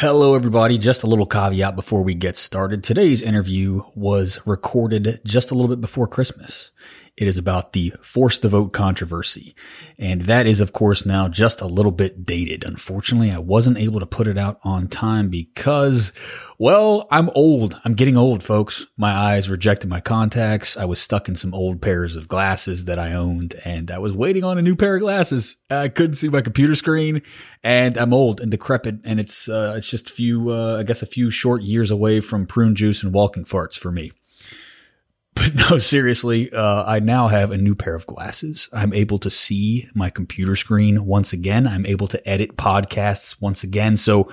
Hello, everybody. Just a little caveat before we get started. Today's interview was recorded just a little bit before Christmas. It is about the force the vote controversy. And that is, of course, now just a little bit dated. Unfortunately, I wasn't able to put it out on time because, well, I'm old. I'm getting old, folks. My eyes rejected my contacts. I was stuck in some old pairs of glasses that I owned and I was waiting on a new pair of glasses. I couldn't see my computer screen and I'm old and decrepit and it's, uh, it's just a few, uh, I guess a few short years away from prune juice and walking farts for me. But no, seriously, uh, I now have a new pair of glasses. I'm able to see my computer screen once again. I'm able to edit podcasts once again. So,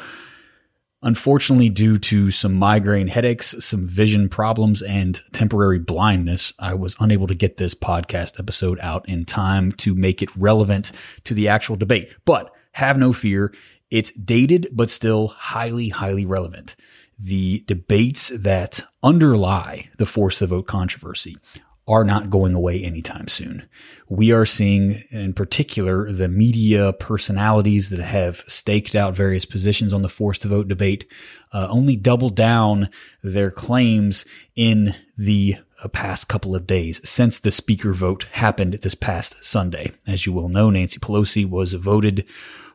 unfortunately, due to some migraine headaches, some vision problems, and temporary blindness, I was unable to get this podcast episode out in time to make it relevant to the actual debate. But have no fear. It's dated, but still highly, highly relevant the debates that underlie the force the vote controversy are not going away anytime soon. We are seeing, in particular, the media personalities that have staked out various positions on the force the vote debate uh, only double down their claims in the uh, past couple of days since the speaker vote happened this past Sunday. As you will know, Nancy Pelosi was voted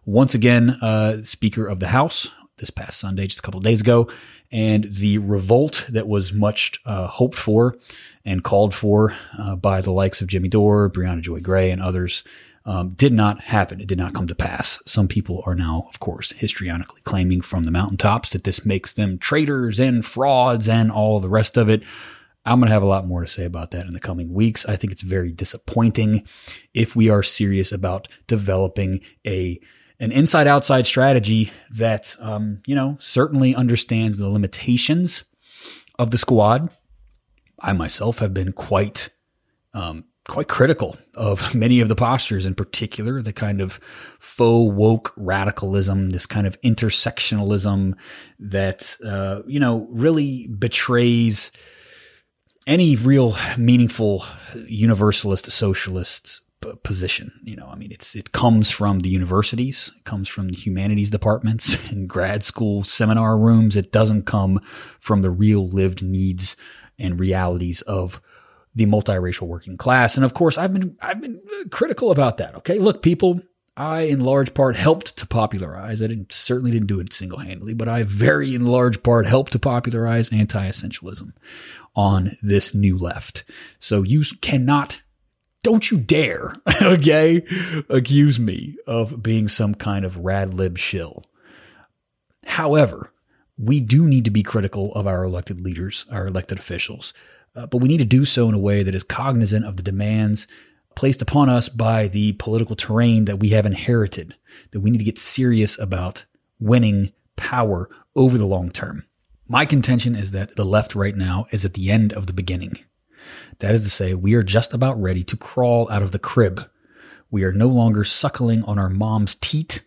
once again uh, Speaker of the House this past Sunday, just a couple days ago. And the revolt that was much uh, hoped for and called for uh, by the likes of Jimmy Dore, Briahna Joy Gray, and others um, did not happen. It did not come to pass. Some people are now, of course, histrionically claiming from the mountaintops that this makes them traitors and frauds and all the rest of it. I'm going to have a lot more to say about that in the coming weeks. I think it's very disappointing if we are serious about developing a an inside outside strategy that, um, you know, certainly understands the limitations of the squad. I myself have been quite, um, quite critical of many of the postures, in particular, the kind of faux woke radicalism, this kind of intersectionalism that, uh, you know, really betrays any real meaningful universalist socialist position. You know, I mean, it's it comes from the universities, it comes from the humanities departments and grad school seminar rooms. It doesn't come from the real lived needs and realities of the multiracial working class. And of course, I've been I've been critical about that. Okay, look, people. I, in large part, helped to popularize. I didn't, certainly didn't do it single handedly, but I very, in large part, helped to popularize anti essentialism on this new left. So you cannot don't you dare, okay, accuse me of being some kind of rad lib shill. However, we do need to be critical of our elected leaders, our elected officials, uh, but we need to do so in a way that is cognizant of the demands placed upon us by the political terrain that we have inherited, that we need to get serious about winning power over the long term. My contention is that the left right now is at the end of the beginning. That is to say, we are just about ready to crawl out of the crib. We are no longer suckling on our mom's teat.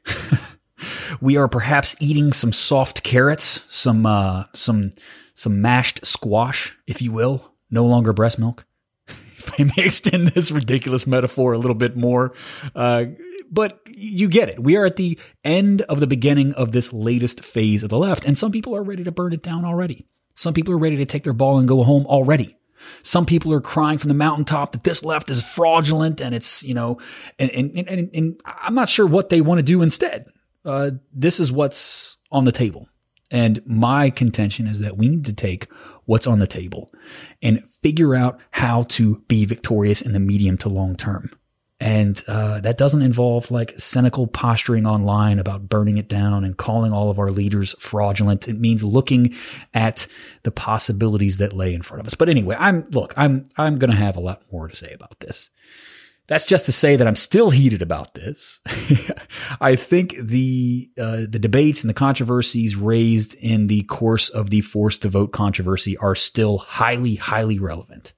we are perhaps eating some soft carrots, some uh, some some mashed squash, if you will. No longer breast milk. if I may extend this ridiculous metaphor a little bit more, uh, but you get it. We are at the end of the beginning of this latest phase of the left, and some people are ready to burn it down already. Some people are ready to take their ball and go home already. Some people are crying from the mountaintop that this left is fraudulent and it's, you know, and, and, and, and I'm not sure what they want to do instead. Uh, this is what's on the table. And my contention is that we need to take what's on the table and figure out how to be victorious in the medium to long term. And uh, that doesn't involve like cynical posturing online about burning it down and calling all of our leaders fraudulent. It means looking at the possibilities that lay in front of us. But anyway, I'm look, I'm I'm going to have a lot more to say about this. That's just to say that I'm still heated about this. I think the uh, the debates and the controversies raised in the course of the forced to vote controversy are still highly, highly relevant.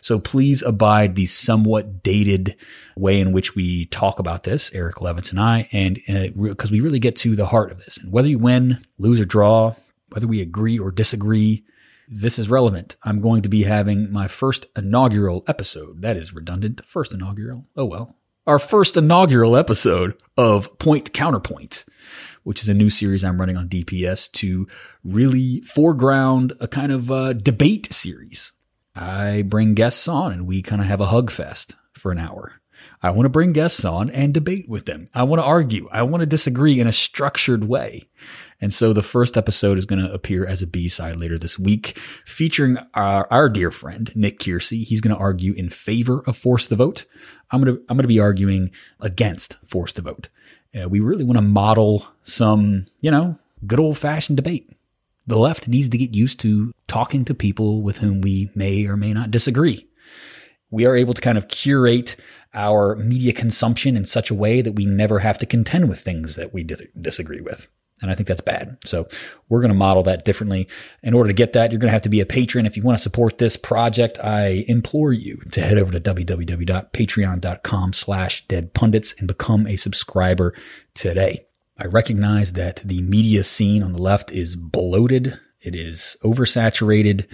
So please abide the somewhat dated way in which we talk about this, Eric Levitz and I, and because uh, we really get to the heart of this. And whether you win, lose, or draw, whether we agree or disagree, this is relevant. I'm going to be having my first inaugural episode. That is redundant. First inaugural. Oh well. our first inaugural episode of Point Counterpoint, which is a new series I'm running on DPS to really foreground a kind of uh, debate series. I bring guests on and we kind of have a hug fest for an hour. I want to bring guests on and debate with them. I want to argue. I want to disagree in a structured way. And so the first episode is going to appear as a B side later this week, featuring our, our dear friend, Nick Kiersey. He's going to argue in favor of force the vote. I'm going to, I'm going to be arguing against force the vote. Uh, we really want to model some, you know, good old fashioned debate. The left needs to get used to talking to people with whom we may or may not disagree. We are able to kind of curate our media consumption in such a way that we never have to contend with things that we disagree with. And I think that's bad. So we're going to model that differently. In order to get that, you're going to have to be a patron. If you want to support this project, I implore you to head over to www.patreon.com slash deadpundits and become a subscriber today. I recognize that the media scene on the left is bloated. It is oversaturated.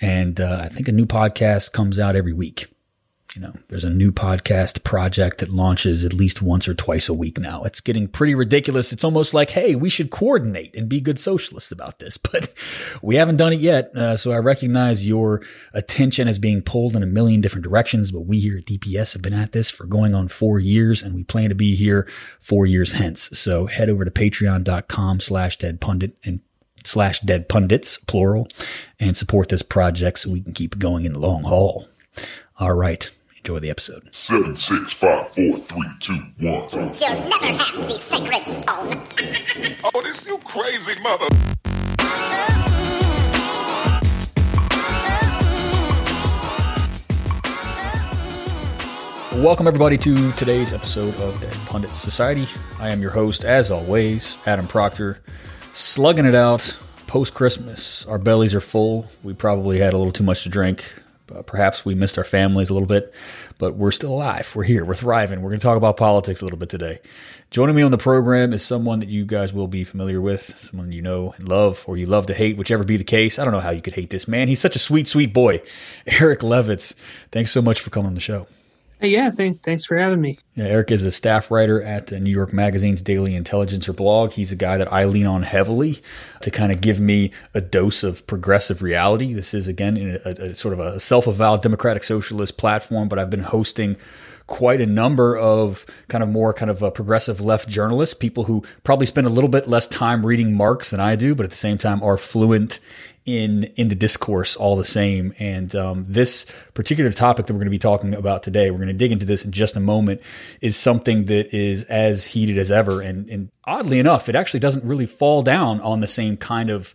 And uh, I think a new podcast comes out every week you know, there's a new podcast project that launches at least once or twice a week now. It's getting pretty ridiculous. It's almost like, hey, we should coordinate and be good socialists about this, but we haven't done it yet. Uh, so I recognize your attention is being pulled in a million different directions, but we here at DPS have been at this for going on four years and we plan to be here four years hence. So head over to patreon.com slash dead pundit and slash dead pundits, plural, and support this project so we can keep going in the long haul. All right. Enjoy the episode. Seven, six, five, four, three, two, one. You'll never have the sacred stone. oh, this you crazy mother. Welcome, everybody, to today's episode of Dead Pundit Society. I am your host, as always, Adam Proctor, slugging it out post Christmas. Our bellies are full. We probably had a little too much to drink uh, perhaps we missed our families a little bit, but we're still alive. We're here. We're thriving. We're going to talk about politics a little bit today. Joining me on the program is someone that you guys will be familiar with, someone you know and love, or you love to hate, whichever be the case. I don't know how you could hate this man. He's such a sweet, sweet boy. Eric Levitz, thanks so much for coming on the show. Hey, yeah, thank, thanks for having me. Yeah, Eric is a staff writer at New York Magazine's Daily Intelligencer blog. He's a guy that I lean on heavily to kind of give me a dose of progressive reality. This is, again, a, a sort of a self avowed democratic socialist platform, but I've been hosting quite a number of kind of more kind of uh, progressive left journalists, people who probably spend a little bit less time reading Marx than I do, but at the same time are fluent in in the discourse all the same. And um, this particular topic that we're going to be talking about today, we're going to dig into this in just a moment, is something that is as heated as ever. And, and oddly enough, it actually doesn't really fall down on the same kind of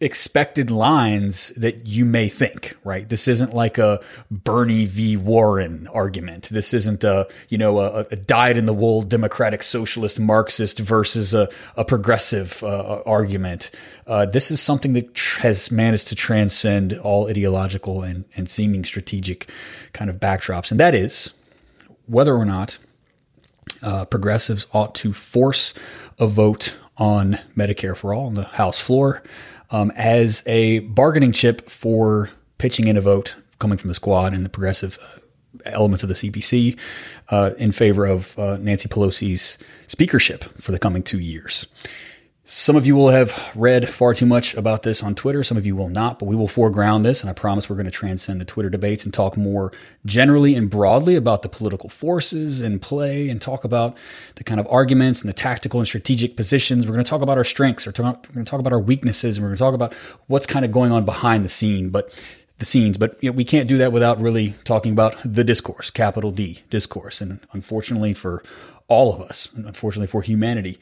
expected lines that you may think, right? This isn't like a Bernie v. Warren argument. This isn't a, you know, a, a dyed in the wool democratic socialist Marxist versus a, a progressive uh, argument. Uh, this is something that tr- has managed to transcend all ideological and, and seeming strategic kind of backdrops. And that is whether or not uh, progressives ought to force a vote on Medicare for all on the House floor um, as a bargaining chip for pitching in a vote coming from the squad and the progressive uh, elements of the CPC uh, in favor of uh, Nancy Pelosi's speakership for the coming two years. Some of you will have read far too much about this on Twitter. Some of you will not, but we will foreground this. And I promise we're going to transcend the Twitter debates and talk more generally and broadly about the political forces in play and talk about the kind of arguments and the tactical and strategic positions. We're going to talk about our strengths. We're, going to talk about our weaknesses. And we're going to talk about what's kind of going on behind the scene. But the scenes, but you know, we can't do that without really talking about the discourse, capital D discourse. And unfortunately for all of us, and unfortunately for humanity,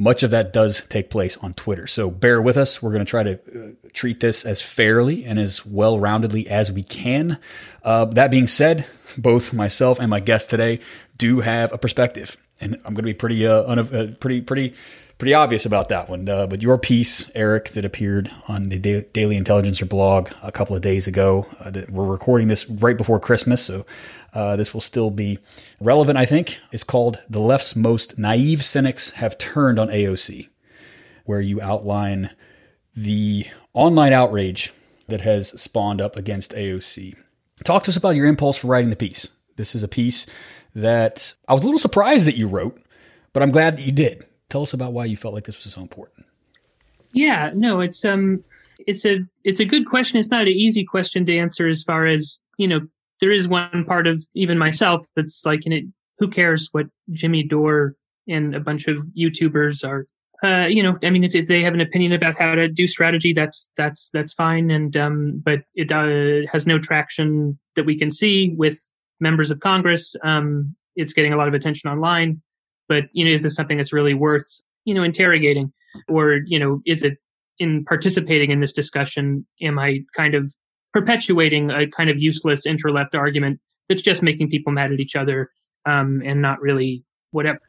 much of that does take place on Twitter. So bear with us. We're going to try to uh, treat this as fairly and as well roundedly as we can. Uh, that being said, both myself and my guest today do have a perspective, and I'm going to be pretty, uh, uh pretty, pretty pretty obvious about that one. Uh, but your piece, Eric, that appeared on the da- Daily Intelligencer blog a couple of days ago, uh, that we're recording this right before Christmas, so uh, this will still be relevant, I think, is called The Left's Most Naive Cynics Have Turned on AOC, where you outline the online outrage that has spawned up against AOC. Talk to us about your impulse for writing the piece This is a piece that I was a little surprised that you wrote, but I'm glad that you did. Tell us about why you felt like this was so important. Yeah, no, it's um it's a it's a good question. It's not an easy question to answer as far as, you know, there is one part of even myself that's like you know, who cares what Jimmy Dore and a bunch of YouTubers are uh, you know, I mean, if, if, they have an opinion about how to do strategy, that's that's that's fine. And um, but it uh, has no traction that we can see with members of Congress. Um, it's getting a lot of attention online, but you know, is this something that's really worth you know interrogating, or you know, is it in participating in this discussion? Am I kind of perpetuating a kind of useless inter-left argument that's just making people mad at each other um, and not really whatever?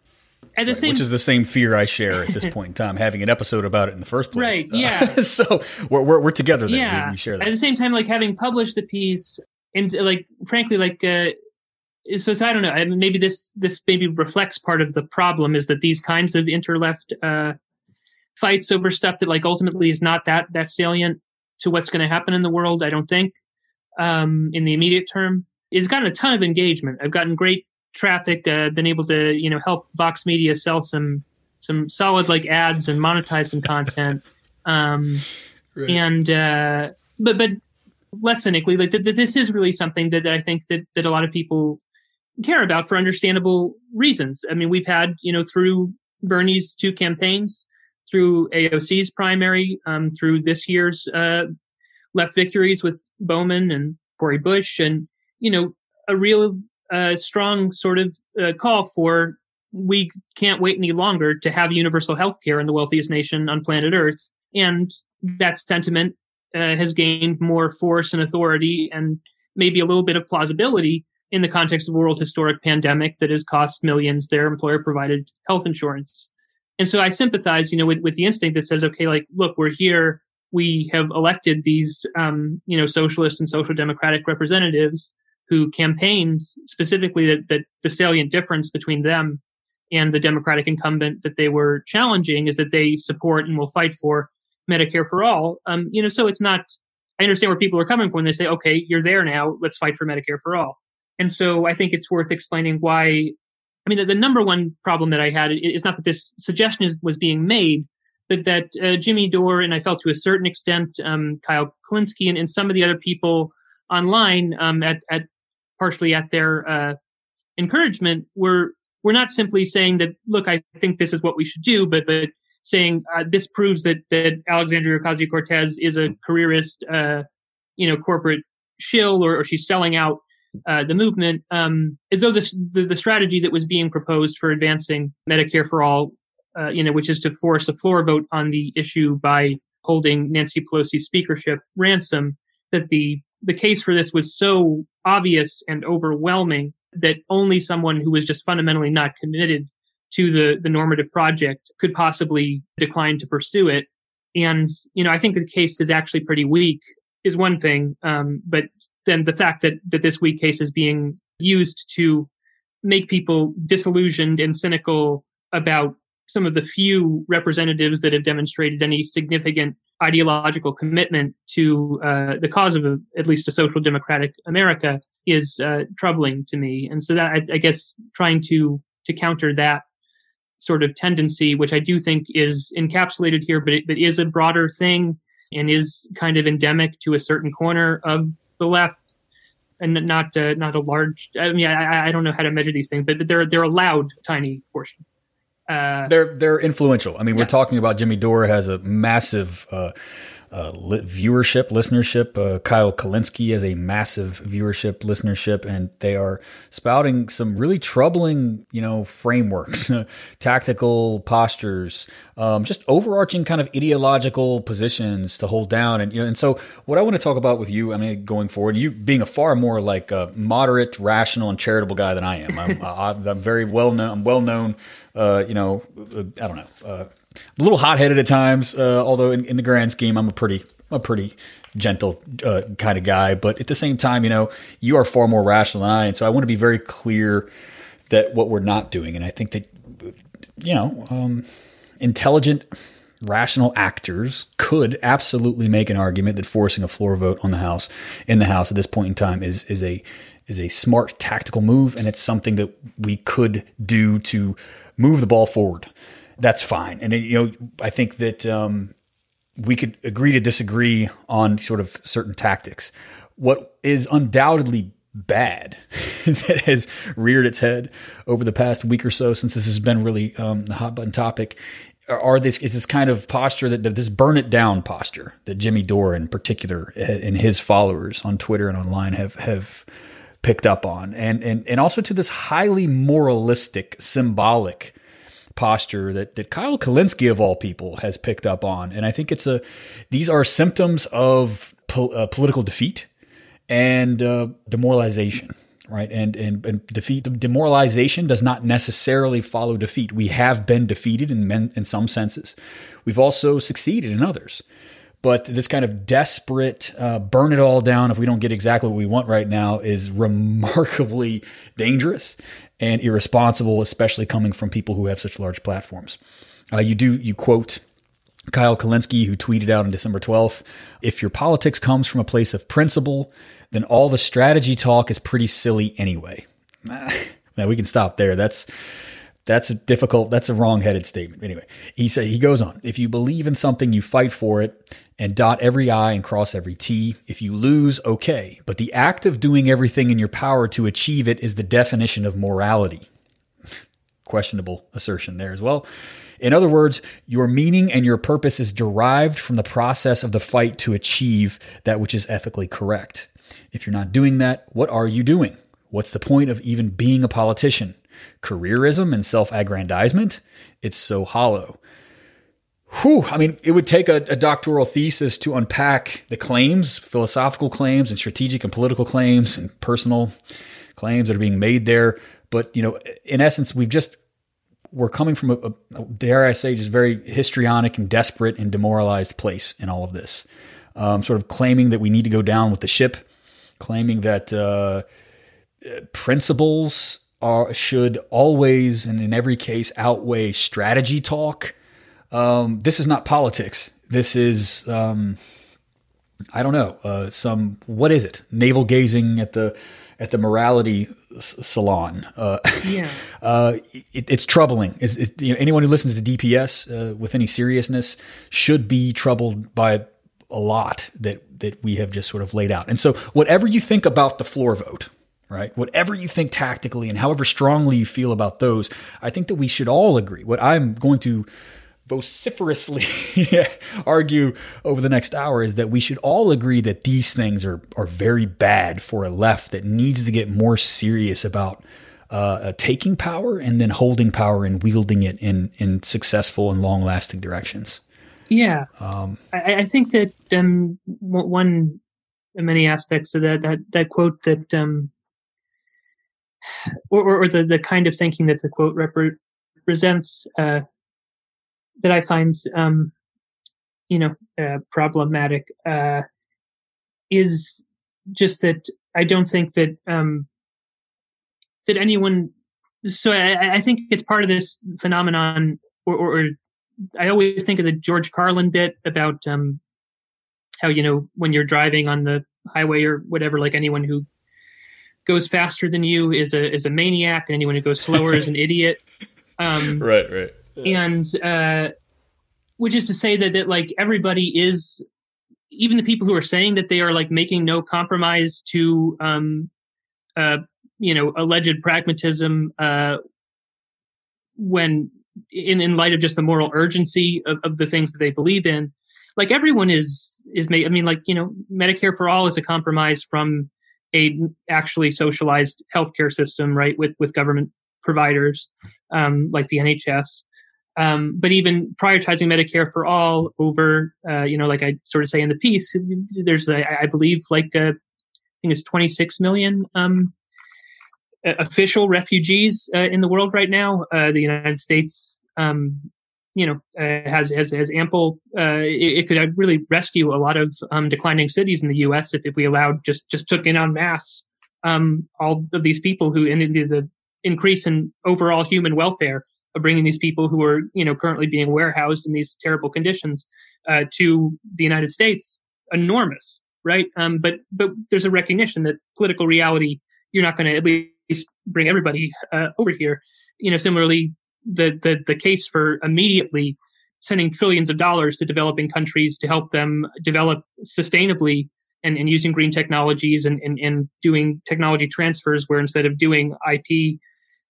At the right, same, which is the same fear I share at this point in time, having an episode about it in the first place. Right. Yeah. Uh, so we're, we're, we're together. There. Yeah. We, we, share that. At the same time, like having published the piece, and like frankly, like uh, so, so I don't know. I mean, maybe this this maybe reflects part of the problem is that these kinds of interleft uh, fights over stuff that like ultimately is not that that salient to what's going to happen in the world. I don't think um, in the immediate term. It's gotten a ton of engagement. I've gotten great traffic, uh, been able to you know help Vox Media sell some some solid like ads and monetize some content. Um, right. And uh, but but less cynically, like that, this is really something that I think that that a lot of people care about for understandable reasons. I mean, we've had you know through Bernie's two campaigns, through AOC's primary, um, through this year's uh, left victories with Bowman and Cori Bush, and you know a real a strong sort of uh, call for we can't wait any longer to have universal health care in the wealthiest nation on planet Earth. And that sentiment uh, has gained more force and authority and maybe a little bit of plausibility in the context of a world historic pandemic that has cost millions their employer provided health insurance. And so I sympathize, you know, with, with the instinct that says, okay, like, look, we're here. We have elected these, um, you know, socialist and social democratic representatives who campaigned specifically that, that the salient difference between them and the Democratic incumbent that they were challenging is that they support and will fight for Medicare for all. Um, you know, so it's not. I understand where people are coming from. They say, "Okay, you're there now. Let's fight for Medicare for all." And so I think it's worth explaining why. I mean, the, the number one problem that I had is not that this suggestion is, was being made, but that uh, Jimmy Dore and I felt to a certain extent um, Kyle Kulinski and, and, some of the other people online um, at, at partially at their uh, encouragement, we're we're not simply saying that look, I think this is what we should do, but but saying uh, this proves that that Alexandria Ocasio Cortez is a careerist, uh, you know, corporate shill, or, or she's selling out uh, the movement, um, as though this the, the, strategy that was being proposed for advancing Medicare for all, uh, you know, which is to force a floor vote on the issue by holding Nancy Pelosi's speakership ransom, that the the case for this was so obvious and overwhelming that only someone who was just fundamentally not committed to the, the normative project could possibly decline to pursue it. And, you know, I think the case is actually pretty weak is one thing. Um, but then the fact that, that this weak case is being used to make people disillusioned and cynical about some of the few representatives that have demonstrated any significant ideological commitment to uh, the cause of a, at least a social democratic America is uh, troubling to me. And so that I, I, guess trying to to counter that sort of tendency, which I do think is encapsulated here, but it, but is a broader thing and is kind of endemic to a certain corner of the left, and not uh, not a large. I mean, I, I don't know how to measure these things, but but they're they're a loud, tiny portion. Uh, they're they're influential. I mean, yeah. we're talking about Jimmy Dore has a massive uh, uh, viewership, listenership. Uh, Kyle Kulinski has a massive viewership, listenership, and they are spouting some really troubling, you know, frameworks, tactical postures, um, just overarching kind of ideological positions to hold down. And you know, and so what I want to talk about with you, I mean, going forward, you being a far more like a moderate, rational, and charitable guy than I am. I'm, I'm very well known. I'm well known. Uh, you know, uh, I don't know uh, a little hot headed at times. Uh, although in, in, the grand scheme, I'm a pretty a pretty gentle uh, kind of guy. But at the same time, you know, you are far more rational than I, and so I want to be very clear that what we're not doing. And I think that you know, um, intelligent. Rational actors could absolutely make an argument that forcing a floor vote on the House in the House at this point in time is is a is a smart tactical move, and it's something that we could do to move the ball forward. That's fine, and you know I think that um, we could agree to disagree on sort of certain tactics. What is undoubtedly bad that has reared its head over the past week or so since this has been really um, the hot button topic are this is this kind of posture that this burn it down posture that Jimmy Dore in particular and his followers on Twitter and online have have picked up on and and and also to this highly moralistic symbolic posture that that Kyle Kulinski of all people has picked up on and I think it's a these are symptoms of po- uh, political defeat and uh, demoralization right? And, and, and defeat demoralization does not necessarily follow defeat. We have been defeated in men, in some senses. We've also succeeded in others. But this kind of desperate uh, burn it all down if we don't get exactly what we want right now is remarkably dangerous and irresponsible, especially coming from people who have such large platforms. Uh, you do you quote Kyle Kulinski, who tweeted out on December 12th If your politics comes from a place of principle, then all the strategy talk is pretty silly anyway. now we can stop there. That's that's a difficult that's a wrong-headed statement anyway he say he goes on if you believe in something you fight for it and dot every i and cross every t if you lose okay but the act of doing everything in your power to achieve it is the definition of morality questionable assertion there as well in other words, your meaning and your purpose is derived from the process of the fight to achieve that which is ethically correct. If you're not doing that, what are you doing? What's the point of even being a politician? Careerism and self aggrandizement? It's so hollow. Whew, I mean, it would take a, a, doctoral thesis to unpack the claims, philosophical claims, and strategic and political claims, and personal claims that are being made there. But you know, in essence, we've just we're coming from a, a, dare I say, just very histrionic and desperate and demoralized place in all of this. Um, sort of claiming that we need to go down with the ship, claiming that uh, principles are should always and in every case outweigh strategy talk. Um, this is not politics. This is um, I don't know uh, some what is it? Navel gazing at the at the morality salon. Uh, yeah, uh, it, it's troubling. Is you know, anyone who listens to DPS uh, with any seriousness should be troubled by a lot that that we have just sort of laid out. And so, whatever you think about the floor vote, right? Whatever you think tactically, and however strongly you feel about those, I think that we should all agree. What I'm going to vociferously argue over the next hour is that we should all agree that these things are are very bad for a left that needs to get more serious about uh, taking power and then holding power and wielding it in in successful and long lasting directions. Yeah, um, I, I, think that um, one many aspects of that that that quote that um, or, or the the kind of thinking that the quote represents uh, that I find, um, you know, uh, problematic uh, is just that I don't think that um, that anyone. So I, I, think it's part of this phenomenon, or, or, or, I always think of the George Carlin bit about um, how you know when you're driving on the highway or whatever, like anyone who goes faster than you is a is a maniac, and anyone who goes slower is an idiot. Um, right, right and uh, which is to say that that like everybody is even the people who are saying that they are like making no compromise to um uh you know alleged pragmatism uh when in in light of just the moral urgency of, of the things that they believe in like everyone is is made i mean like you know medicare for all is a compromise from a actually socialized healthcare system right with with government providers um like the nhs um, but even prioritizing Medicare for all over, uh, you know, like I sort of say in the piece, there's, I believe, like uh, I think it's 26 million um, official refugees uh, in the world right now. Uh, the United States, um, you know, uh, has, has has ample. Uh, it, it, could really rescue a lot of um, declining cities in the U.S. if, if we allowed just just took in en masse um, all of these people who in the, the increase in overall human welfare of bringing these people who are you know currently being warehoused in these terrible conditions uh, to the United States enormous, right? Um, but but there's a recognition that political reality you're not going to at least bring everybody uh, over here. You know, similarly, the, the the case for immediately sending trillions of dollars to developing countries to help them develop sustainably and, and using green technologies and, and, and doing technology transfers where instead of doing IP,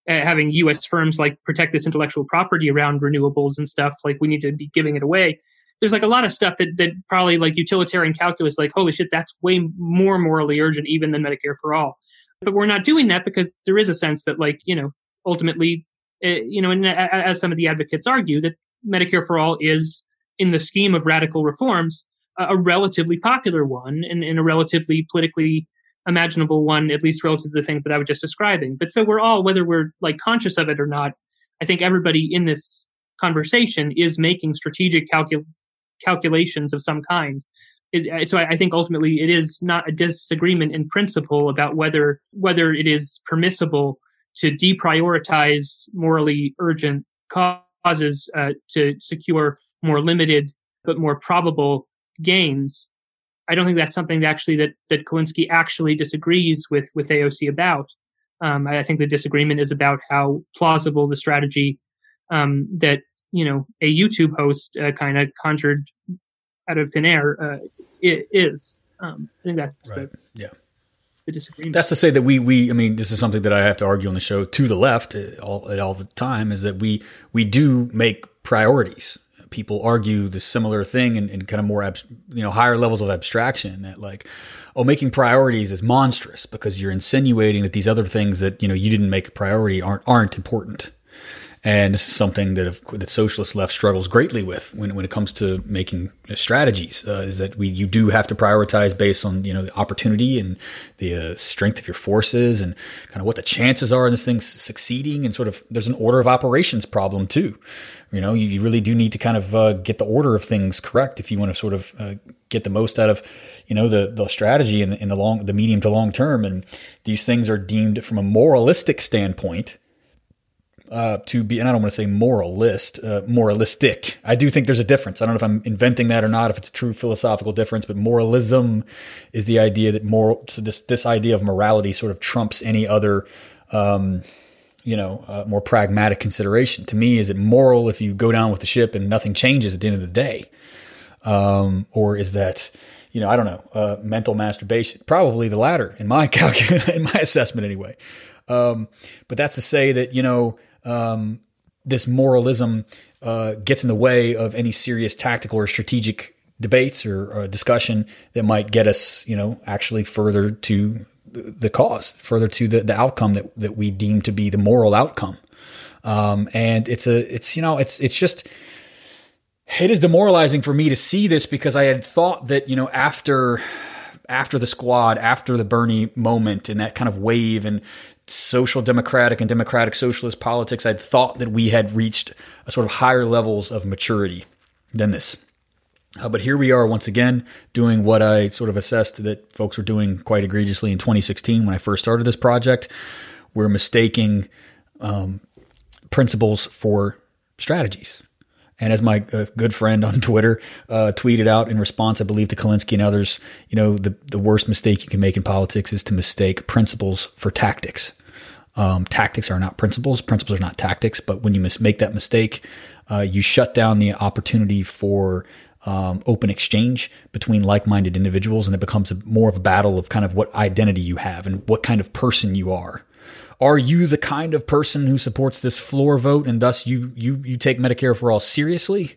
having US firms like protect this intellectual property around renewables and stuff, like we need to be giving it away. There's like a lot of stuff that, that probably like utilitarian calculus, like, holy shit, that's way more morally urgent even than Medicare for all. But we're not doing that because there is a sense that like, you know, ultimately, uh, you know, and as some of the advocates argue, that Medicare for All is, in the scheme of radical reforms, a relatively popular one and, and, a relatively politically imaginable one, at least relative to the things that I was just describing. But so we're all, whether we're like conscious of it or not, I think everybody in this conversation is making strategic calcul- calculations of some kind. It, so I, I think ultimately it is not a disagreement in principle about whether whether it is permissible to deprioritize morally urgent causes uh, to secure more limited but more probable gains. I don't think that's something that actually that that Kulinski actually disagrees with with AOC about. Um, I think the disagreement is about how plausible the strategy um, that you know a YouTube host uh, kind of conjured out of thin air uh, is. Um, I think that's right. the, yeah the disagreement. That's to say that we we I mean this is something that I have to argue on the show to the left uh, all all the time is that we we do make priorities. People argue the similar thing in, in kind of more abs, you know higher levels of abstraction that like oh making priorities is monstrous because you're insinuating that these other things that you know you didn't make a priority aren't aren't important. And this is something that the socialist left struggles greatly with when, when it comes to making strategies. Uh, is that we you do have to prioritize based on you know the opportunity and the uh, strength of your forces and kind of what the chances are in this thing succeeding. And sort of there's an order of operations problem too. You know, you, you really do need to kind of uh, get the order of things correct if you want to sort of uh, get the most out of you know the the strategy in in the long the medium to long term. And these things are deemed from a moralistic standpoint uh, to be, and I don't want to say moralist, uh, moralistic. I do think there's a difference. I don't know if I'm inventing that or not, if it's a true philosophical difference, but moralism is the idea that moral, so this, this idea of morality sort of trumps any other, um, you know, uh, more pragmatic consideration. To me, is it moral if you go down with the ship and nothing changes at the end of the day? Um, or is that, you know, I don't know, uh, mental masturbation? Probably the latter in my calculation, in my assessment anyway. Um, but that's to say that, you know, um, this moralism uh, gets in the way of any serious tactical or strategic debates or, or, discussion that might get us, you know, actually further to the cause, further to the, the outcome that, that we deem to be the moral outcome. Um, and it's a, it's, you know, it's, it's just, it is demoralizing for me to see this because I had thought that, you know, after, after the squad, after the Bernie moment and that kind of wave and social democratic and democratic socialist politics, I'd thought that we had reached a sort of higher levels of maturity than this. Uh, but here we are once again doing what I sort of assessed that folks were doing quite egregiously in 2016 when I first started this project. We're mistaking um, principles for strategies. And as my uh, good friend on Twitter uh, tweeted out in response, I believe, to Kulinski and others, you know, the, the worst mistake you can make in politics is to mistake principles for tactics. Um, tactics are not principles, principles are not tactics. But when you mis- make that mistake, uh, you shut down the opportunity for um, open exchange between like-minded individuals, and it becomes a, more of a battle of kind of what identity you have and what kind of person you are. Are you the kind of person who supports this floor vote, and thus you you you take Medicare for all seriously,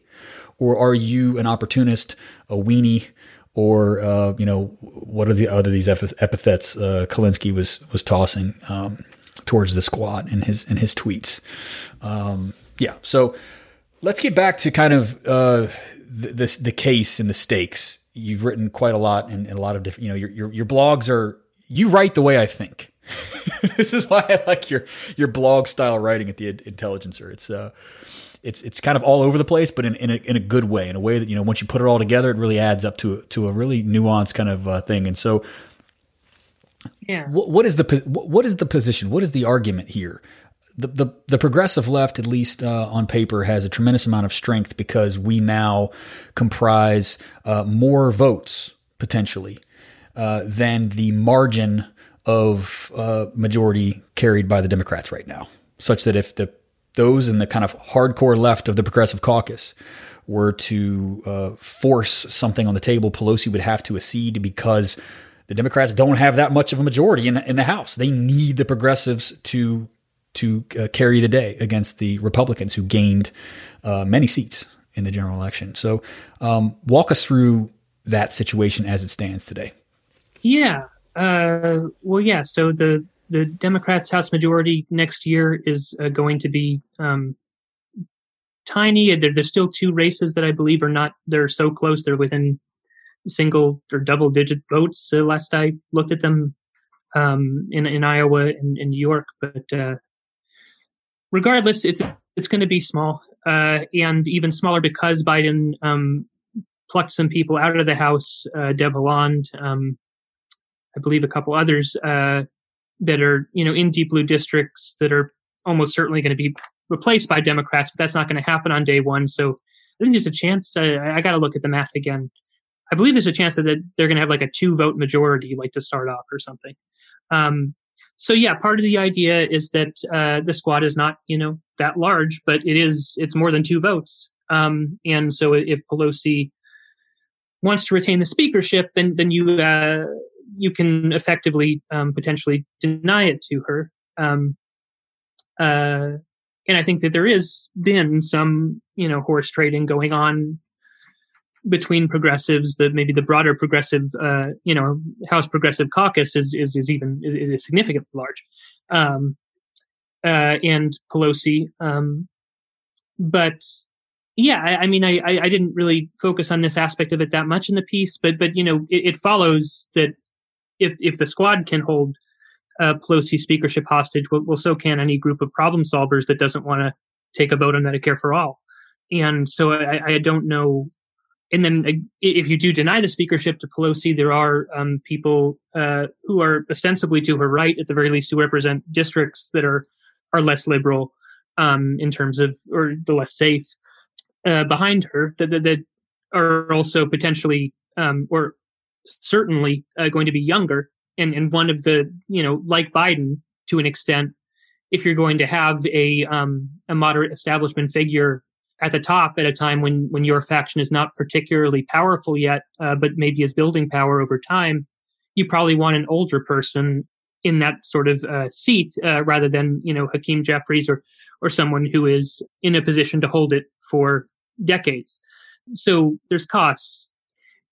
or are you an opportunist, a weenie, or uh, you know what are the other these epithets uh, Kulinski was was tossing? Um, towards the squad in his in his tweets. Um, yeah, so let's get back to kind of uh, the, the, the case and the stakes. You've written quite a lot and, and a lot of different. You know, your, your your blogs are you write the way I think. this is why I like your your blog style writing at the Intelligencer. It's uh, it's it's kind of all over the place, but in in a, in a good way, in a way that you know once you put it all together, it really adds up to to a really nuanced kind of uh, thing. And so, yeah. What, what is the what is the position? What is the argument here? The the, the progressive left, at least uh, on paper, has a tremendous amount of strength because we now comprise uh, more votes potentially uh, than the margin of uh, majority carried by the Democrats right now, such that if the those in the kind of hardcore left of the Progressive Caucus were to uh, force something on the table, Pelosi would have to accede because the Democrats don't have that much of a majority in, in the House. They need the progressives to to uh, carry the day against the Republicans who gained uh, many seats in the general election. So, um, walk us through that situation as it stands today. Yeah. Uh, well, yeah. So the the Democrats' House majority next year is uh, going to be um, tiny. There, there's still two races that I believe are not. They're so close. They're within single or double digit votes. Uh, last I looked at them um, in in Iowa and in New York, but uh, regardless, it's it's going to be small uh, and even smaller because Biden um, plucked some people out of the House. Deb Haaland, um, I believe, a couple others uh, that are you know in deep blue districts that are almost certainly going to be replaced by Democrats, but that's not going to happen on day one. So I think there's a chance. Uh, I got to look at the math again. I believe there's a chance that they're going to have like a two vote majority, like to start off or something. Um, so yeah, part of the idea is that uh, the squad is not you know that large, but it is it's more than two votes. Um, and so if Pelosi wants to retain the speakership, then then you uh, you can effectively um, potentially deny it to her. Um, uh, and I think that there is been some you know horse trading going on between progressives that maybe the broader progressive uh, you know house progressive caucus is is, is even is significantly large um, uh, and pelosi um, but yeah I, I mean I, I didn't really focus on this aspect of it that much in the piece but but you know it, it follows that if if the squad can hold uh, pelosi speakership hostage well, well so can any group of problem solvers that doesn't want to take a vote on medicare for all. And so I, I don't know. And then uh, if you do deny the speakership to Pelosi, there are um, people uh, who are ostensibly to her right, at the very least, who represent districts that are are less liberal um, in terms of or the less safe uh, behind her that, that, that, are also potentially um, or certainly uh, going to be younger. And and one of the you know like Biden to an extent, if you're going to have a um, a moderate establishment figure at the top at a time when when your faction is not particularly powerful yet, uh, but maybe is building power over time, you probably want an older person in that sort of uh, seat uh, rather than you know Hakeem Jeffries or or someone who is in a position to hold it for decades. So there's costs.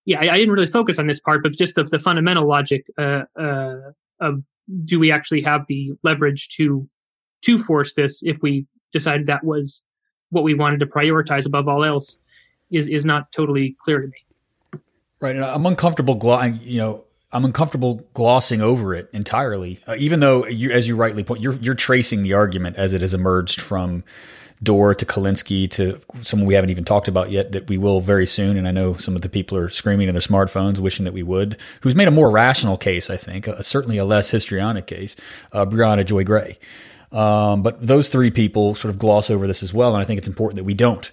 Yeah, I, I didn't really focus on this part, but just the, the fundamental logic uh, uh, of do we actually have the leverage to to force this if we decided that was what we wanted to prioritize above all else is is not totally clear to me. Right, and I'm uncomfortable. You know, I'm uncomfortable glossing over it entirely, uh, even though you, as you rightly point, you're you're tracing the argument as it has emerged from Dore to Kulinski to someone we haven't even talked about yet that we will very soon. And I know some of the people are screaming in their smartphones, wishing that we would. Who's made a more rational case, I think, uh, certainly a less histrionic case, uh, Briahna Joy Gray. Um, but those three people sort of gloss over this as well, and I think it's important that we don't.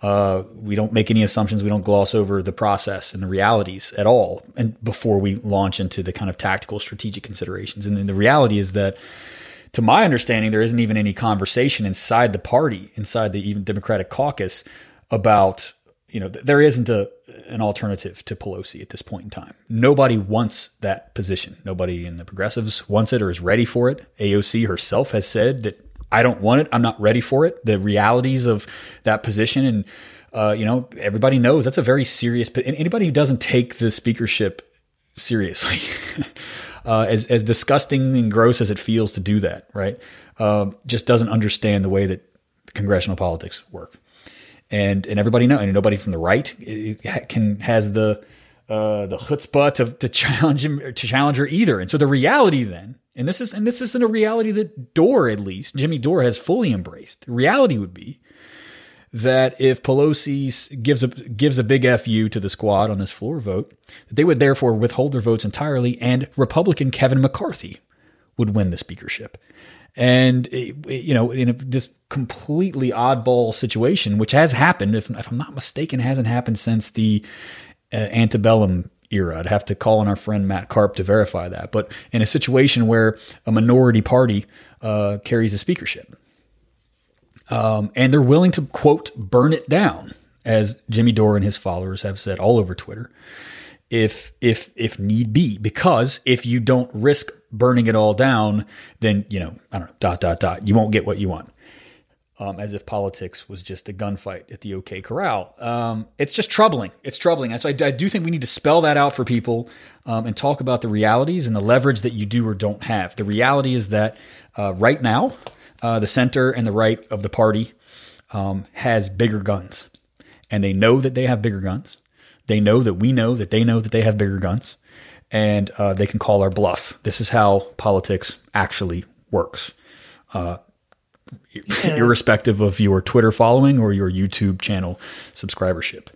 Uh, we don't make any assumptions. We don't gloss over the process and the realities at all, and before we launch into the kind of tactical, strategic considerations. And then the reality is that, to my understanding, there isn't even any conversation inside the party, inside the even Democratic caucus, about you know there isn't a an alternative to Pelosi at this point in time. Nobody wants that position. Nobody in the progressives wants it or is ready for it. AOC herself has said that I don't want it. I'm not ready for it. The realities of that position and uh, you know everybody knows that's a very serious. And anybody who doesn't take the speakership seriously, uh, as as disgusting and gross as it feels to do that, right, uh, just doesn't understand the way that congressional politics work and and everybody know, and nobody from the right can has the uh, the chutzpah to, to challenge him to challenge her either. And so the reality then, and this is and this isn't a reality that Dore at least Jimmy Dore has fully embraced. The reality would be that if Pelosi gives a gives a big fu to the squad on this floor vote, that they would therefore withhold their votes entirely, and Republican Kevin McCarthy would win the speakership and you know in a just completely oddball situation which has happened if, if i'm not mistaken hasn't happened since the uh, antebellum era. I'd have to call on our friend Matt Karp to verify that. But in a situation where a minority party uh, carries the speakership, um, and they're willing to quote burn it down, as Jimmy Dore and his followers have said all over Twitter, if if if need be, because if you don't risk burning it all down, then you know I don't know dot dot dot you won't get what you want um, as if politics was just a gunfight at the OK Corral. Um, it's just troubling. It's troubling. So I, I, do think we need to spell that out for people um, and talk about the realities and the leverage that you do or don't have. The reality is that uh, right now, uh, the center and the right of the party um, has bigger guns. And they know that they have bigger guns. They know that we know that they know that they have bigger guns. And uh, they can call our bluff. This is how politics actually works. Uh, yeah. irrespective of your Twitter following or your YouTube channel subscribership.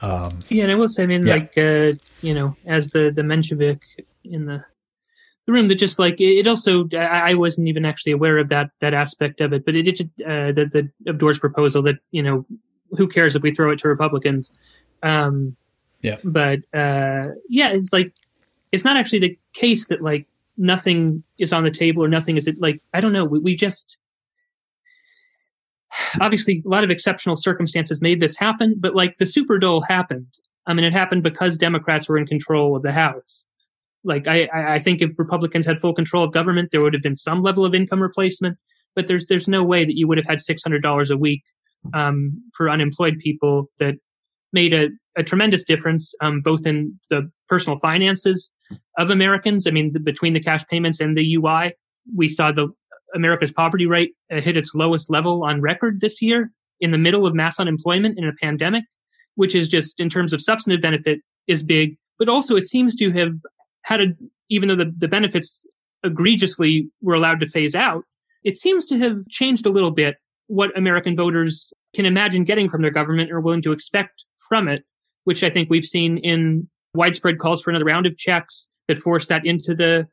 Um, yeah, and I will say, I mean, yeah. like uh, you know, as the the Menshevik in the the room, that just like it also, I wasn't even actually aware of that that aspect of it, but it did uh, the the of Dore's proposal that you know, who cares if we throw it to Republicans? Um, yeah, but uh, yeah, it's like it's not actually the case that like nothing is on the table or nothing is it like I don't know. We, we just obviously a lot of exceptional circumstances made this happen, but like the super dole happened. I mean, it happened because Democrats were in control of the House. Like I, I think if Republicans had full control of government, there would have been some level of income replacement. But there's there's no way that you would have had six hundred dollars a week um, for unemployed people that made a, a tremendous difference, um, both in the personal finances of Americans. I mean, the, between the cash payments and the UI, we saw the America's poverty rate uh, hit its lowest level on record this year in the middle of mass unemployment in a pandemic, which is just in terms of substantive benefit is big, but also it seems to have had a, even though the, the benefits egregiously were allowed to phase out, it seems to have changed a little bit what American voters can imagine getting from their government or willing to expect from it, which I think we've seen in widespread calls for another round of checks that force that into the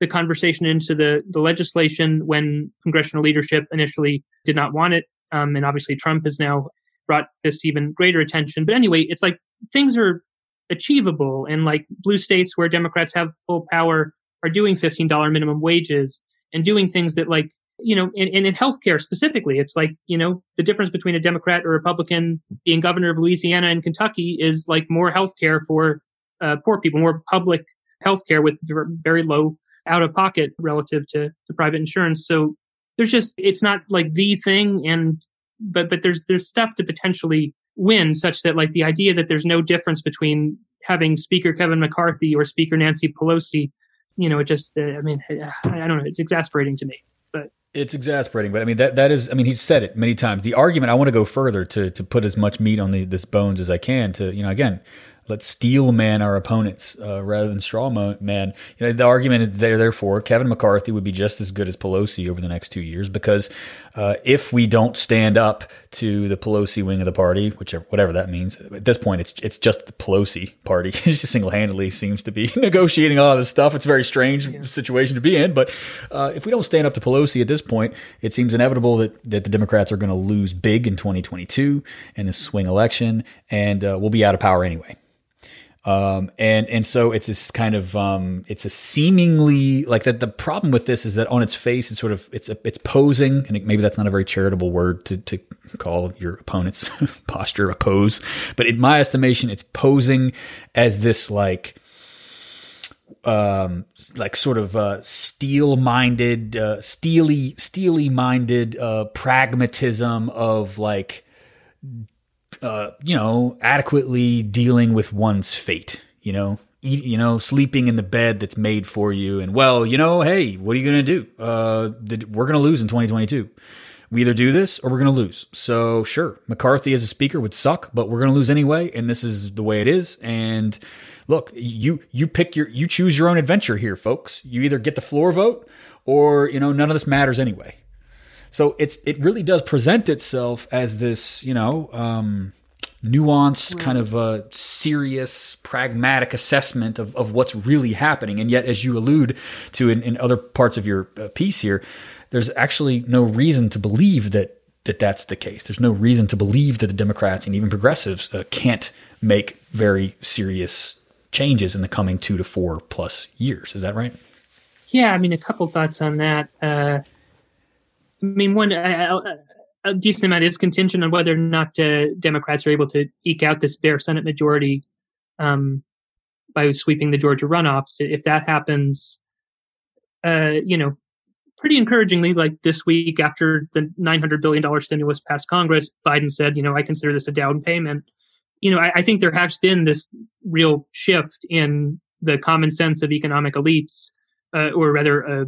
the conversation into the, the legislation when congressional leadership initially did not want it. Um, and obviously, Trump has now brought this to even greater attention. But anyway, it's like things are achievable. And like blue states where Democrats have full power are doing $15 minimum wages and doing things that, like, you know, and, and in healthcare specifically, it's like, you know, the difference between a Democrat or Republican being governor of Louisiana and Kentucky is like more healthcare for uh, poor people, more public healthcare with very low out of pocket relative to, to private insurance. So there's just it's not like the thing and but but there's there's stuff to potentially win such that like the idea that there's no difference between having speaker Kevin McCarthy or speaker Nancy Pelosi, you know, it just uh, I mean I, I don't know, it's exasperating to me. But it's exasperating, but I mean that that is I mean he's said it many times. The argument I want to go further to to put as much meat on the, this bones as I can to you know again let's steel man our opponents uh, rather than straw man. You know, the argument is there, therefore, Kevin McCarthy would be just as good as Pelosi over the next two years because uh, if we don't stand up to the Pelosi wing of the party, whichever whatever that means, at this point it's it's just the Pelosi party. just single handedly seems to be negotiating all this stuff. It's a very strange yeah. situation to be in, but uh, if we don't stand up to Pelosi at this point, it seems inevitable that that the Democrats are going to lose big in 2022 in the swing election, and uh, we'll be out of power anyway. Um, and and so it's this kind of um, it's a seemingly like that. The problem with this is that on its face, it's sort of it's a, it's posing, and it, maybe that's not a very charitable word to to call your opponent's posture a pose, but in my estimation, it's posing as this like um like sort of uh steel minded uh steely steely minded uh pragmatism of like uh, you know, adequately dealing with one's fate, you know, eat, you know, sleeping in the bed that's made for you. And well, you know, hey, what are you going to do? Uh, we're going to lose in 2022. We either do this or we're going to lose. So sure, McCarthy as a speaker would suck, but we're going to lose anyway. And this is the way it is. And look, you, you pick your, you choose your own adventure here, folks. You either get the floor vote or, you know, none of this matters anyway. So it's it really does present itself as this, you know, um, nuanced, kind of a serious, pragmatic assessment of, of what's really happening. And yet, as you allude to in, in other parts of your uh, piece here, there's actually no reason to believe that that that's the case. There's no reason to believe that the Democrats and even progressives uh, can't make very serious changes in the coming two to four plus years. Is that right? Yeah, I mean, a couple thoughts on that. Uh, mean, one, a decent amount is contingent on whether or not uh, Democrats are able to eke out this bare Senate majority um, by sweeping the Georgia runoffs. If that happens, uh, you know, pretty encouragingly, like this week after the $900 billion stimulus passed Congress, Biden said, you know, I consider this a down payment. You know, I, I think there has been this real shift in the common sense of economic elites, uh, or rather, uh,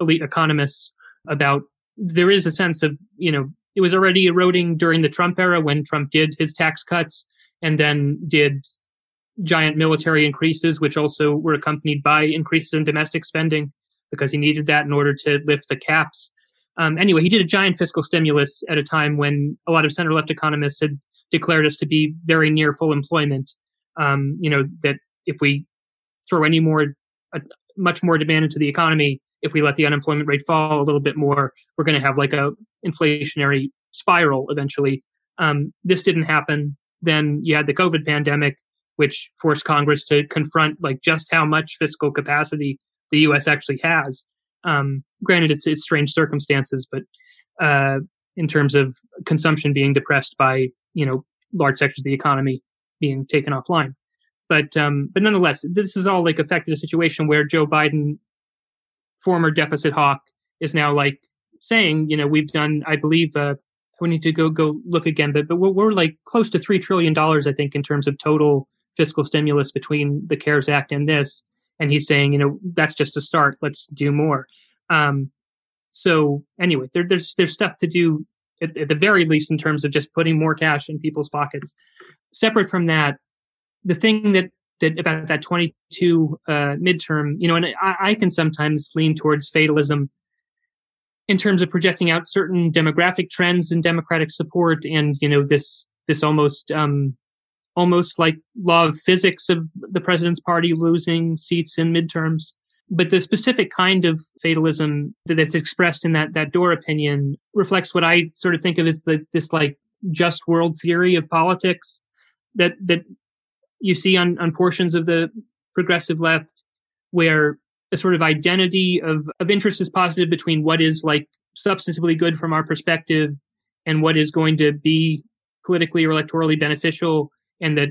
elite economists about there is a sense of, you know, it was already eroding during the Trump era when Trump did his tax cuts and then did giant military increases, which also were accompanied by increases in domestic spending because he needed that in order to lift the caps. Um, anyway, he did a giant fiscal stimulus at a time when a lot of center left economists had declared us to be very near full employment. Um, you know, that if we throw any more, uh, much more demand into the economy, if we let the unemployment rate fall a little bit more, we're going to have like a inflationary spiral eventually. Um, this didn't happen. Then you had the COVID pandemic, which forced Congress to confront like just how much fiscal capacity the U.S. actually has. Um, granted, it's it's strange circumstances, but uh, in terms of consumption being depressed by you know large sectors of the economy being taken offline, but um, but nonetheless, this has all like affected a situation where Joe Biden, former deficit hawk, is now like saying, you know, we've done, I believe, uh, we need to go go look again, but but we're, we're like close to three trillion dollars, I think, in terms of total fiscal stimulus between the CARES Act and this and he's saying, you know, that's just a start. Let's do more. Um, so anyway, there, there's there's stuff to do at, at, the very least in terms of just putting more cash in people's pockets. Separate from that, the thing that that about that 22 uh, midterm, you know, and I, I can sometimes lean towards fatalism in terms of projecting out certain demographic trends and Democratic support, and you know this this almost um, almost like law of physics of the president's party losing seats in midterms. But the specific kind of fatalism that's expressed in that that Dore opinion reflects what I sort of think of as the this like just world theory of politics that that you see on, on portions of the progressive left where a sort of identity of, of interest is posited between what is like substantively good from our perspective and what is going to be politically or electorally beneficial and that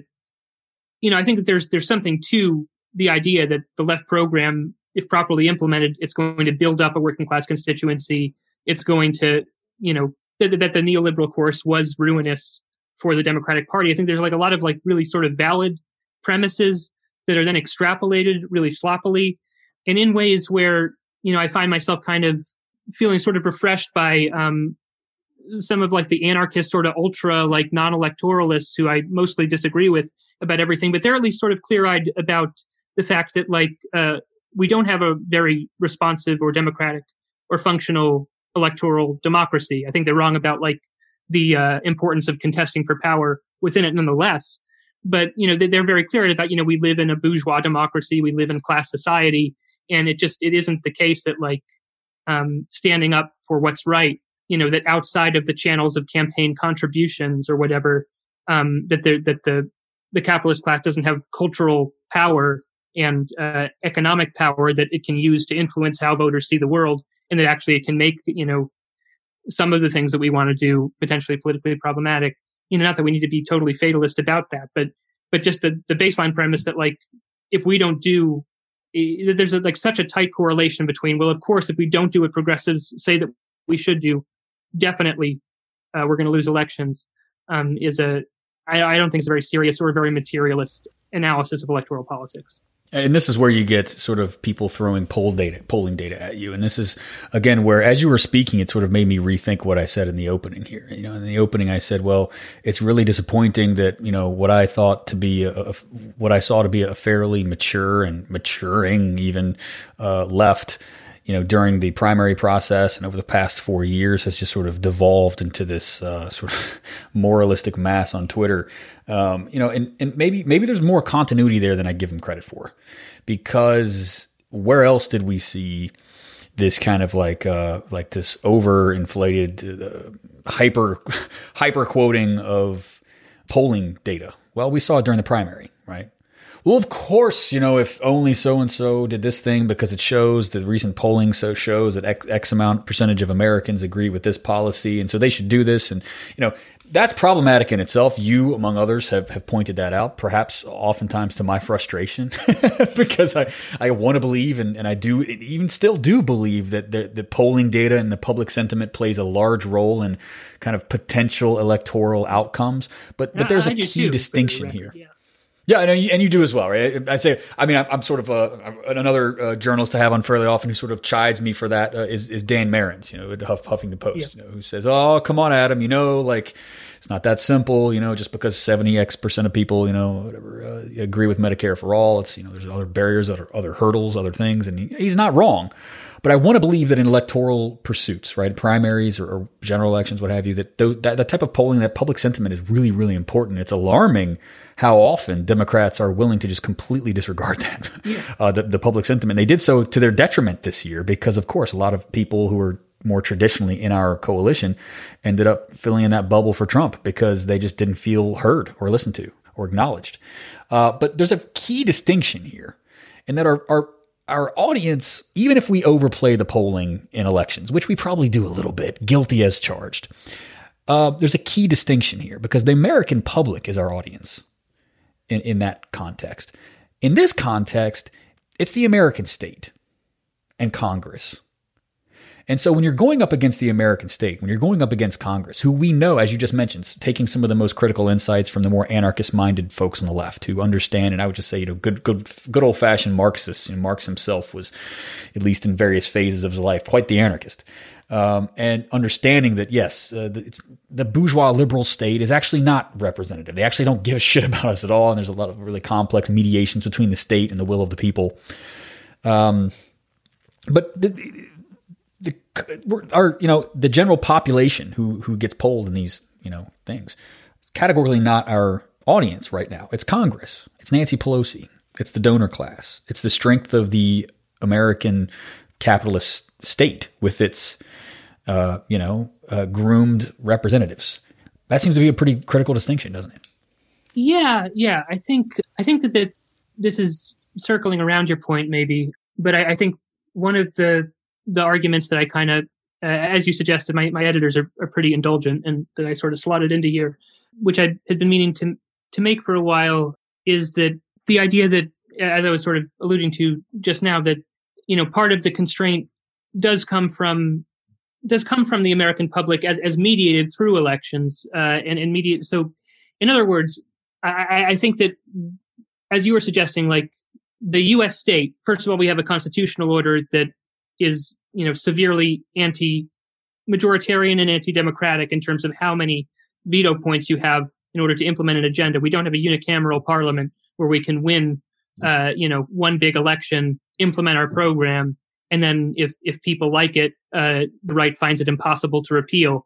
you know i think that there's there's something to the idea that the left program if properly implemented it's going to build up a working class constituency. It's going to you know that, that the neoliberal course was ruinous for the democratic party i think there's like a lot of like really sort of valid premises that are then extrapolated really sloppily and in ways where you know i find myself kind of feeling sort of refreshed by um, some of like the anarchist sort of ultra like non-electoralists who I mostly disagree with about everything, but they're at least sort of clear-eyed about the fact that like uh, we don't have a very responsive or democratic or functional electoral democracy. I think they're wrong about like the uh, importance of contesting for power within it, nonetheless. But you know they're very clear about you know we live in a bourgeois democracy, we live in class society, and it just it isn't the case that like um, standing up for what's right you know that outside of the channels of campaign contributions or whatever um, that the that the the capitalist class doesn't have cultural power and uh, economic power that it can use to influence how voters see the world, and that actually it can make you know some of the things that we want to do potentially politically problematic. You know, not that we need to be totally fatalist about that, but but just the the baseline premise that like if we don't do there's a, like such a tight correlation between well of course if we don't do what progressives say that we should do definitely uh, we're going to lose elections um, is a I, I don't think it's a very serious or very materialist analysis of electoral politics. And this is where you get sort of people throwing poll data, polling data at you. And this is again where, as you were speaking, it sort of made me rethink what I said in the opening here. You know, in the opening, I said, "Well, it's really disappointing that you know what I thought to be a, a what I saw to be a fairly mature and maturing even uh, left." You know, during the primary process and over the past four years has just sort of devolved into this uh, sort of moralistic mass on Twitter. Um, you know, and, and maybe maybe there's more continuity there than I give him credit for, because where else did we see this kind of like uh, like this overinflated uh, hyper hyper quoting of polling data? Well, we saw it during the primary, right? Well, of course, you know, if only so and so did this thing because it shows the recent polling so shows that X, X, amount percentage of Americans agree with this policy, and so they should do this. And you know, that's problematic in itself. You, among others, have, have pointed that out, perhaps oftentimes to my frustration, because I, I want to believe, and, and I do even still do believe that the, the polling data and the public sentiment plays a large role in kind of potential electoral outcomes. But but there's a key too, distinction here. Yeah. Yeah, and you, and you do as well, right? I say, I mean, I'm, I'm sort of a, another uh, journalist to have on fairly often who sort of chides me for that uh, is is Dan Marans, you know, at Huff, Huffington Post, yeah. you know, who says, "Oh, come on, Adam, you know, like it's not that simple, you know, just because 70 x percent of people, you know, whatever, uh, agree with Medicare for all. It's you know, there's other barriers, other other hurdles, other things, and he, he's not wrong. But I want to believe that in electoral pursuits, right, primaries or, or general elections, what have you, that, th- that that type of polling, that public sentiment is really, really important. It's alarming how often Democrats are willing to just completely disregard that, yeah. uh, the, the public sentiment. They did so to their detriment this year because, of course, a lot of people who are more traditionally in our coalition ended up filling in that bubble for Trump because they just didn't feel heard or listened to or acknowledged. Uh, but there's a key distinction here in that our, our our audience, even if we overplay the polling in elections, which we probably do a little bit, guilty as charged, uh, there's a key distinction here because the American public is our audience in, in that context. In this context, it's the American state and Congress and so when you're going up against the American state, when you're going up against Congress, who we know, as you just mentioned, taking some of the most critical insights from the more anarchist-minded folks on the left who understand, and I would just say, you know, good, good, good old-fashioned Marxists. And Marx himself was, at least in various phases of his life, quite the anarchist. Um, and understanding that yes, uh, the, the, bourgeois liberal state is actually not representative. They actually don't give a shit about us at all, and there's a lot of really complex mediations between the state and the will of the people. Um, but the, our you know the general population who who gets polled in these you know things categorically not our audience right now. It's congress. It's nancy pelosi. It's the donor class. It's the strength of the american capitalist state with its uh, you know uh, groomed representatives. That seems to be a pretty critical distinction doesn't it? Yeah yeah. I think i think that, that this is circling around your point maybe but I, I think one of the the arguments that I kind of, uh, as you suggested, my, my editors are, are pretty indulgent and that I sort of slotted into here, which I had been meaning to to make for a while, is that the idea that, as I was sort of alluding to just now, that you know part of the constraint does come from does come from the American public as as mediated through elections uh, and and media. So, in other words, I, I think that as you were suggesting, like the U.S. state, first of all, we have a constitutional order that is you know severely anti majoritarian and anti-democratic in terms of how many veto points you have in order to implement an agenda. We don't have a unicameral parliament where we can win, uh, you know, one big election, implement our program, and then if if people like it, uh, the right finds it impossible to repeal.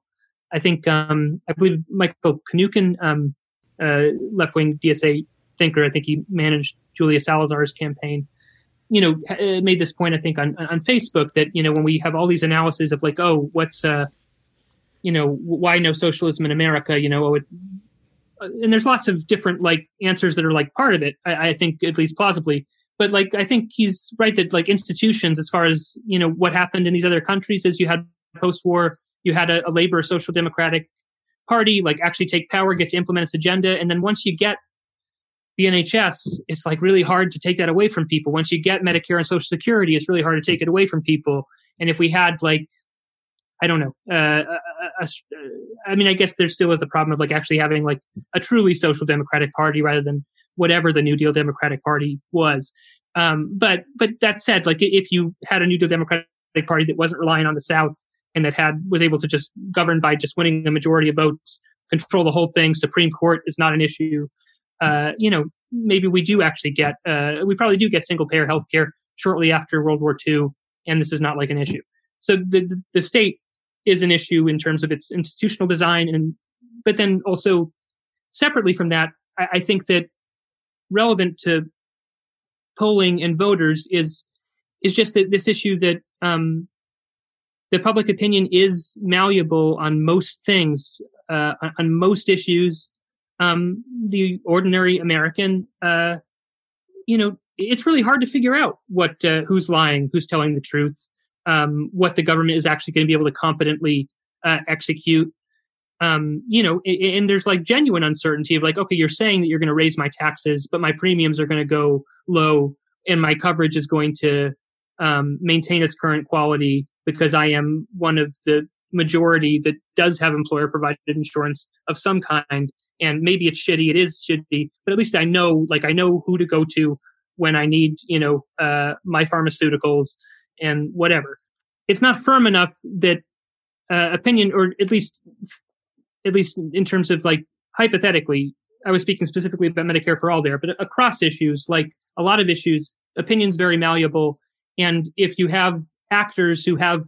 I think um, I believe Michael Kinnucan, um, uh, left wing DSA thinker, I think he managed Julia Salazar's campaign you know, uh, made this point, I think, on, on Facebook that, you know, when we have all these analyses of like, oh, what's, uh, you know, why no socialism in America, you know, oh, it, uh, and there's lots of different like answers that are like part of it, I, I think, at least plausibly. But like, I think he's right that like institutions, as far as, you know, what happened in these other countries is you had post war, you had a, a labor social democratic party like actually take power, get to implement its agenda. And then once you get the NHS, it's like really hard to take that away from people. Once you get Medicare and Social Security, it's really hard to take it away from people. And if we had like, I don't know, uh, a, a, I mean, I guess there still is the problem of like actually having like a truly social democratic party rather than whatever the New Deal Democratic Party was. Um, but but that said, like if you had a New Deal Democratic Party that wasn't relying on the South and that had was able to just govern by just winning a majority of votes, control the whole thing, Supreme Court is not an issue uh, you know, maybe we do actually get, uh, we probably do get single payer healthcare shortly after World War II, and this is not like an issue. So the, the, state is an issue in terms of its institutional design, and but then also separately from that, I, I think that relevant to polling and voters is is just that this issue that um, the public opinion is malleable on most things, uh, on most issues, um, the ordinary American uh, you know, it's really hard to figure out what uh, who's lying, who's telling the truth, um, what the government is actually going to be able to competently uh, execute. Um, you know, and, and there's like genuine uncertainty of like, okay, you're saying that you're going to raise my taxes, but my premiums are going to go low, and my coverage is going to um, maintain its current quality because I am one of the majority that does have employer provided insurance of some kind. And maybe it's shitty, it is shitty, but at least I know, like, I know who to go to when I need, you know, uh, my pharmaceuticals and whatever. It's not firm enough that uh, opinion, or at least, at least in terms of like hypothetically, I was speaking specifically about Medicare for all there, but across issues, like a lot of issues, opinions very malleable. And if you have actors who have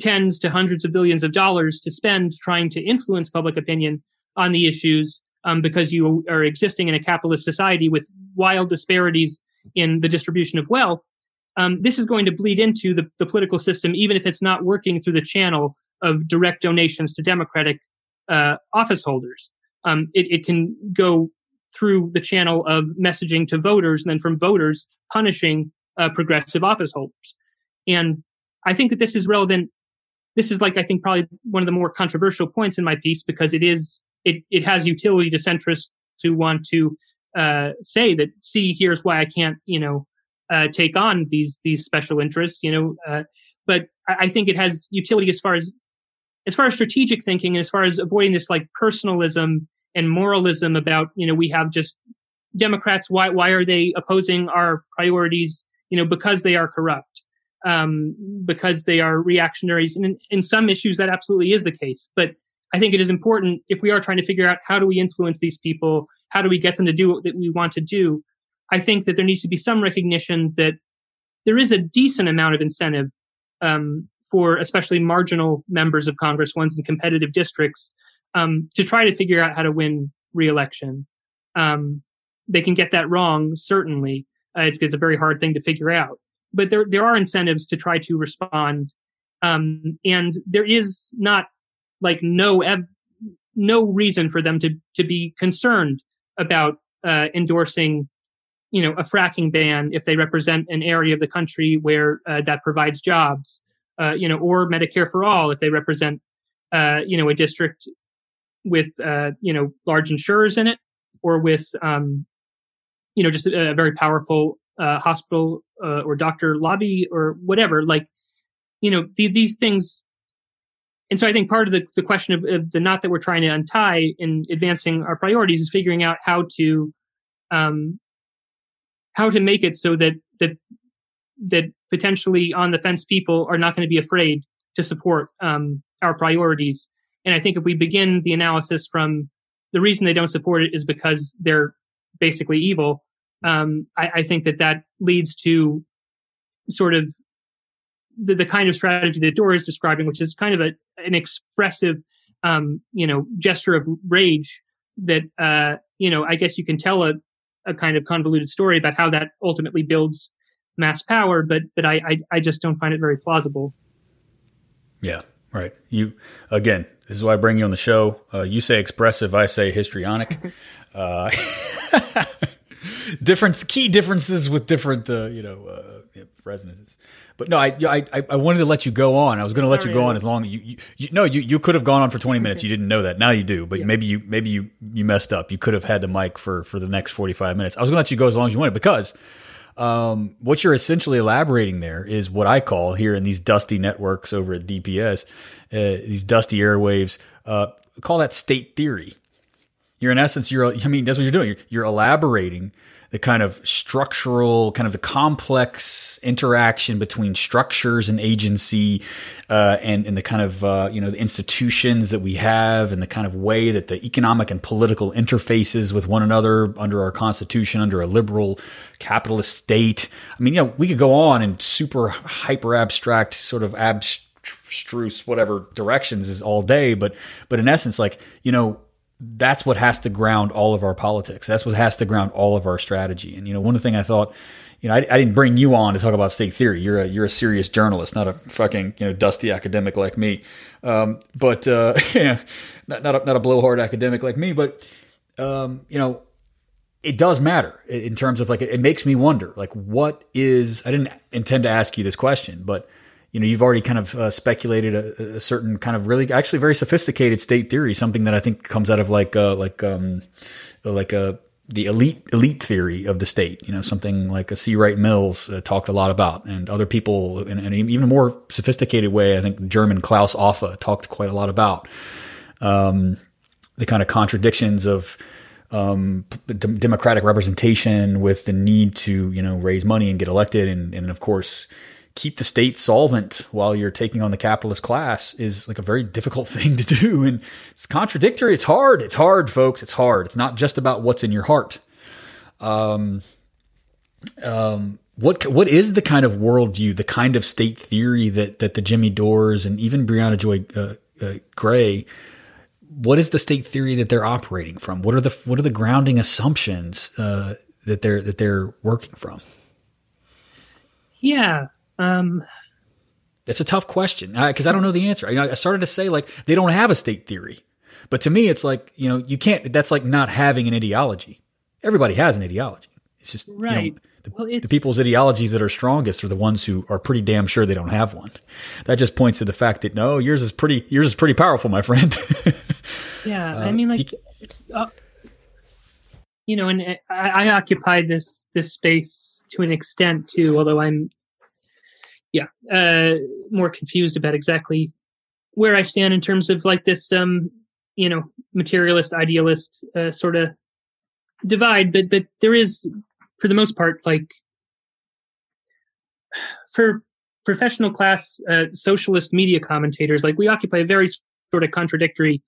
tens to hundreds of billions of dollars to spend trying to influence public opinion on the issues um, because you are existing in a capitalist society with wild disparities in the distribution of wealth, um, this is going to bleed into the, the, political system, even if it's not working through the channel of direct donations to Democratic uh, office holders. Um, it, it, can go through the channel of messaging to voters, and then from voters punishing uh, progressive office holders. And I think that this is relevant. This is like I think probably one of the more controversial points in my piece because it is it it has utility to centrists who want to uh, say that see here's why I can't you know uh, take on these these special interests you know uh, but I, I, think it has utility as far as as far as strategic thinking and as far as avoiding this like personalism and moralism about you know we have just Democrats why why are they opposing our priorities you know because they are corrupt um, because they are reactionaries. And in, in some issues, that absolutely is the case. But I think it is important if we are trying to figure out how do we influence these people, how do we get them to do what we want to do. I think that there needs to be some recognition that there is a decent amount of incentive um, for especially marginal members of Congress, ones in competitive districts, um, to try to figure out how to win reelection. Um, they can get that wrong, certainly. Uh, it's, it's, a very hard thing to figure out but there there are incentives to try to respond, um, and there is not like no ev- no reason for them to to be concerned about uh, endorsing you know a fracking ban if they represent an area of the country where uh, that provides jobs uh, you know or medicare for all if they represent uh, you know a district with uh, you know large insurers in it or with um, you know just a, a very powerful uh, hospital or doctor lobby or whatever. Like you know the, these things and so i think part of the, the question of, of, the knot that we're trying to untie in advancing our priorities is figuring out how to um how to make it so that that that potentially on the fence people are not going to be afraid to support um, our priorities. And i think if we begin the analysis from the reason they don't support it is because they're basically evil um, I, I, think that that leads to sort of the, the, kind of strategy that Dore is describing, which is kind of a, an expressive, um, you know, gesture of rage that, uh, you know, I guess you can tell a, a kind of convoluted story about how that ultimately builds mass power, but, but I, I, I just don't find it very plausible. Yeah. Right. You, again, this is why I bring you on the show. Uh, you say expressive, I say histrionic. uh, different key differences with different uh, you know uh, resonances. But no, I, I I wanted to let you go on. I was going to let you go on as long you, you, you no you, you could have gone on for twenty minutes. You didn't know that. Now you do. But yeah. maybe you maybe you you messed up. You could have had the mic for for the next forty five minutes. I was going to let you go as long as you wanted because. Um, what you're essentially elaborating there is what I call here in these dusty networks over at DPS, uh, these dusty airwaves, uh, call that state theory. You're in essence, you're, I mean, that's what you're doing. You're, you're elaborating the kind of structural, kind of the complex interaction between structures and agency, uh, and, and the kind of, uh, you know, the institutions that we have and the kind of way that the economic and political interfaces with one another under our constitution, under a liberal capitalist state. I mean, you know, we could go on in super hyper abstract, sort of abstruse, whatever directions is all day, but, but in essence, like, you know, that's what has to ground all of our politics. That's what has to ground all of our strategy. And you know, one thing I thought, you know, I, I, didn't bring you on to talk about state theory. You're a you're a serious journalist, not a fucking you know dusty academic like me. Um, but uh, yeah, not not a, not a blowhard academic like me. But um, you know, it does matter in terms of like it, it makes me wonder like what is I didn't intend to ask you this question, but you know you've already kind of uh, speculated a, a, certain kind of really actually very sophisticated state theory, something that I think comes out of like uh, like um like a uh, the elite elite theory of the state, you know, something like a C. Wright Mills uh, talked a lot about, and other people in, in, an even more sophisticated way. I think German Klaus Offe talked quite a lot about um, the kind of contradictions of um, democratic representation with the need to you know raise money and get elected, and, and of course keep the state solvent while you're taking on the capitalist class is like a very difficult thing to do. And it's contradictory. It's hard. It's hard, folks. It's hard. It's not just about what's in your heart. Um, um, what what is the kind of worldview, the kind of state theory that that the Jimmy Dores and even Briahna Joy uh, uh, Gray, what is the state theory that they're operating from? What are the what are the grounding assumptions uh, that they're that they're working from? Yeah, um, That's a tough question because I, I, don't know the answer. I, I started to say like they don't have a state theory, but to me, it's like you know you can't. That's like not having an ideology. Everybody has an ideology. It's just right. You know, the, well, the, people's ideologies that are strongest are the ones who are pretty damn sure they don't have one. That just points to the fact that no, yours is pretty yours is pretty powerful, my friend. yeah, uh, I mean, like, uh, you know, and I, I occupied this this space to an extent too. Although I'm yeah, uh, more confused about exactly where I stand in terms of like this, um, you know, materialist idealist uh, sort of divide. But but there is, for the most part, like for professional class uh, socialist media commentators, like we occupy a very sort of contradictory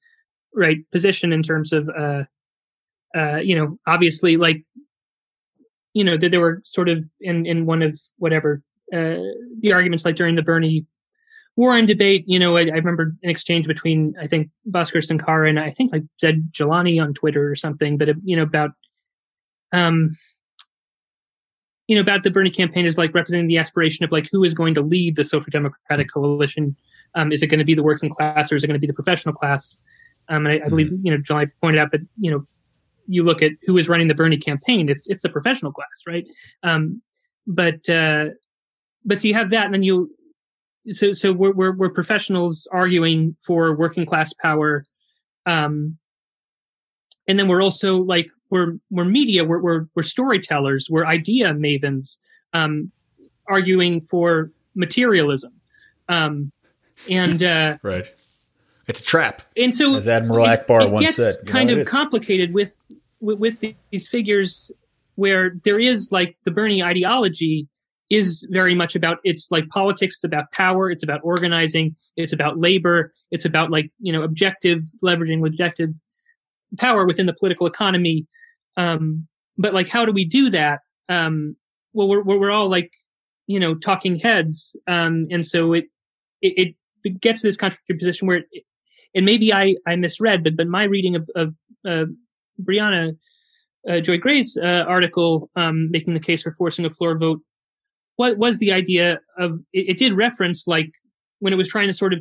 right position in terms of uh, uh, you know, obviously like you know, that there were sort of in in one of whatever uh, the arguments like during the Bernie Warren debate, you know, I, I, remember an exchange between I think Bhaskar Sankara and I think like Zaid Jilani on Twitter or something, but you know about um you know about the Bernie campaign is like representing the aspiration of like who is going to lead the social democratic coalition. Um, is it going to be the working class or is it going to be the professional class? Um, and I, I believe mm-hmm. you know John pointed out that you know you look at who is running the Bernie campaign, it's it's the professional class, right? Um, but uh, but so you have that, and then you so so we're we're, we're professionals arguing for working class power, um, and then we're also like we're we're media, we're we're, we're storytellers, we're idea mavens, um, arguing for materialism, um, and uh, right. It's a trap, and so as Admiral it, Ackbar it once said, kind of complicated with, with with these figures where there is like the Bernie ideology is very much about it's like politics it's about power it's about organizing it's about labor it's about like you know objective leveraging objective power within the political economy. Um but like how do we do that? Um well we're we're all like you know talking heads. Um and so it it, it gets to this contradictory position where it, and maybe i i misread but but my reading of of uh, briahna uh, joy gray's uh, article um making the case for forcing a floor vote what was the idea of it, it did reference like when it was trying to sort of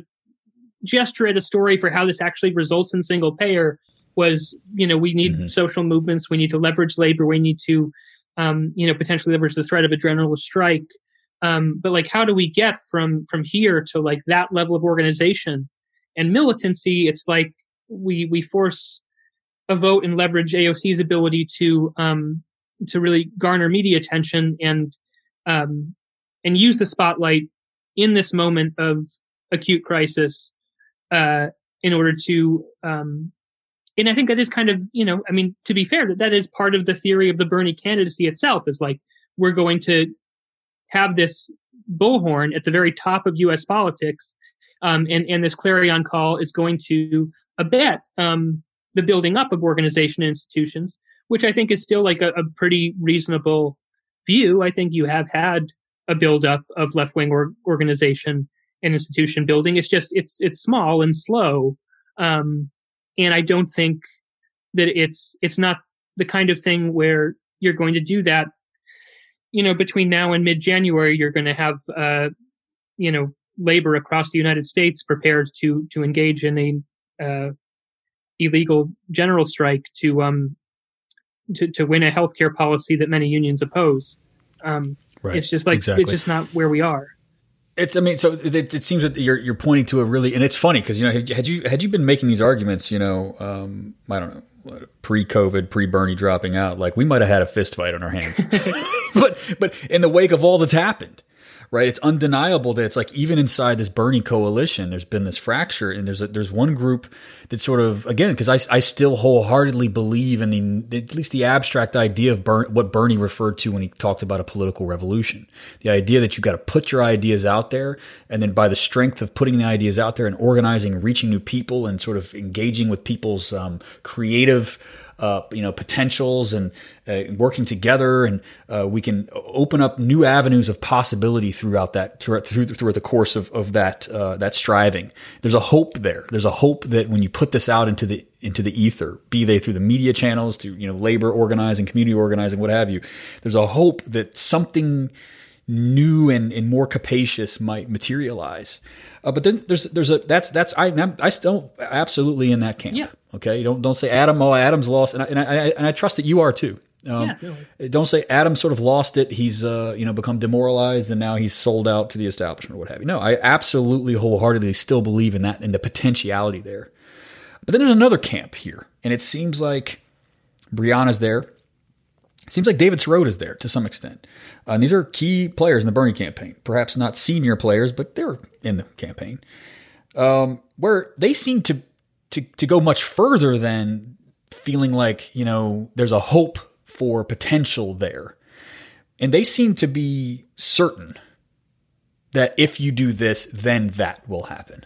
gesture at a story for how this actually results in single payer was you know we need mm-hmm. social movements we need to leverage labor we need to um, you know potentially leverage the threat of a general strike um, but like how do we get from from here to like that level of organization and militancy it's like we we force a vote and leverage aoc's ability to um to really garner media attention and um, and use the spotlight in this moment of acute crisis uh, in order to um, and i think that is kind of you know i mean to be fair that that is part of the theory of the bernie candidacy itself is like we're going to have this bullhorn at the very top of us politics um, and and this clarion call is going to abet um, the building up of organization institutions which i think is still like a, a pretty reasonable view, I think you have had a buildup of left wing or, organization and institution building. It's just it's it's small and slow, um, and I don't think that it's it's not the kind of thing where you're going to do that. You know, between now and mid January, you're going to have uh, you know labor across the United States prepared to to engage in a uh, illegal general strike to um to, to win a healthcare policy that many unions oppose. Um, right. It's just like exactly. it's just not where we are. It's. I mean, so it, it, seems that you're you're pointing to a really, and it's funny because you know had you had you been making these arguments, you know, um, I don't know, pre-COVID, pre-Bernie dropping out, like we might have had a fist fight on our hands. but but in the wake of all that's happened, right? It's undeniable that it's like even inside this Bernie coalition, there's been this fracture, and there's a, there's one group that sort of again because I, I still wholeheartedly believe in the at least the abstract idea of Bern, what Bernie referred to when he talked about a political revolution, the idea that you got to put your ideas out there, and then by the strength of putting the ideas out there and organizing reaching new people and sort of engaging with people's um, creative uh, you know potentials and uh, working together, and uh, we can open up new avenues of possibility throughout that throughout, through, throughout the course of of that uh, that striving. There's a hope there. There's a hope that when you put this out into the into the ether, be they through the media channels, to you know labor organizing, community organizing, what have you. There's a hope that something new and, and more capacious might materialize. Uh, but then there's there's a that's that's I I'm, I still absolutely in that camp. Yeah. Okay, don't don't say Adam. Oh, Adam's lost, and I, and I, and I trust that you are too. Um, yeah, Don't say Adam sort of lost it. He's uh, you know become demoralized and now he's sold out to the establishment or what have you. No, I absolutely wholeheartedly still believe in that and the potentiality there. But then there's another camp here, and it seems like Briahna's there. Seems like David Sirota is there to some extent. Uh, and these are key players in the Bernie campaign. Perhaps not senior players, but they're in the campaign. Um, where they seem to to to go much further than feeling like you know there's a hope for potential there, and they seem to be certain that if you do this, then that will happen.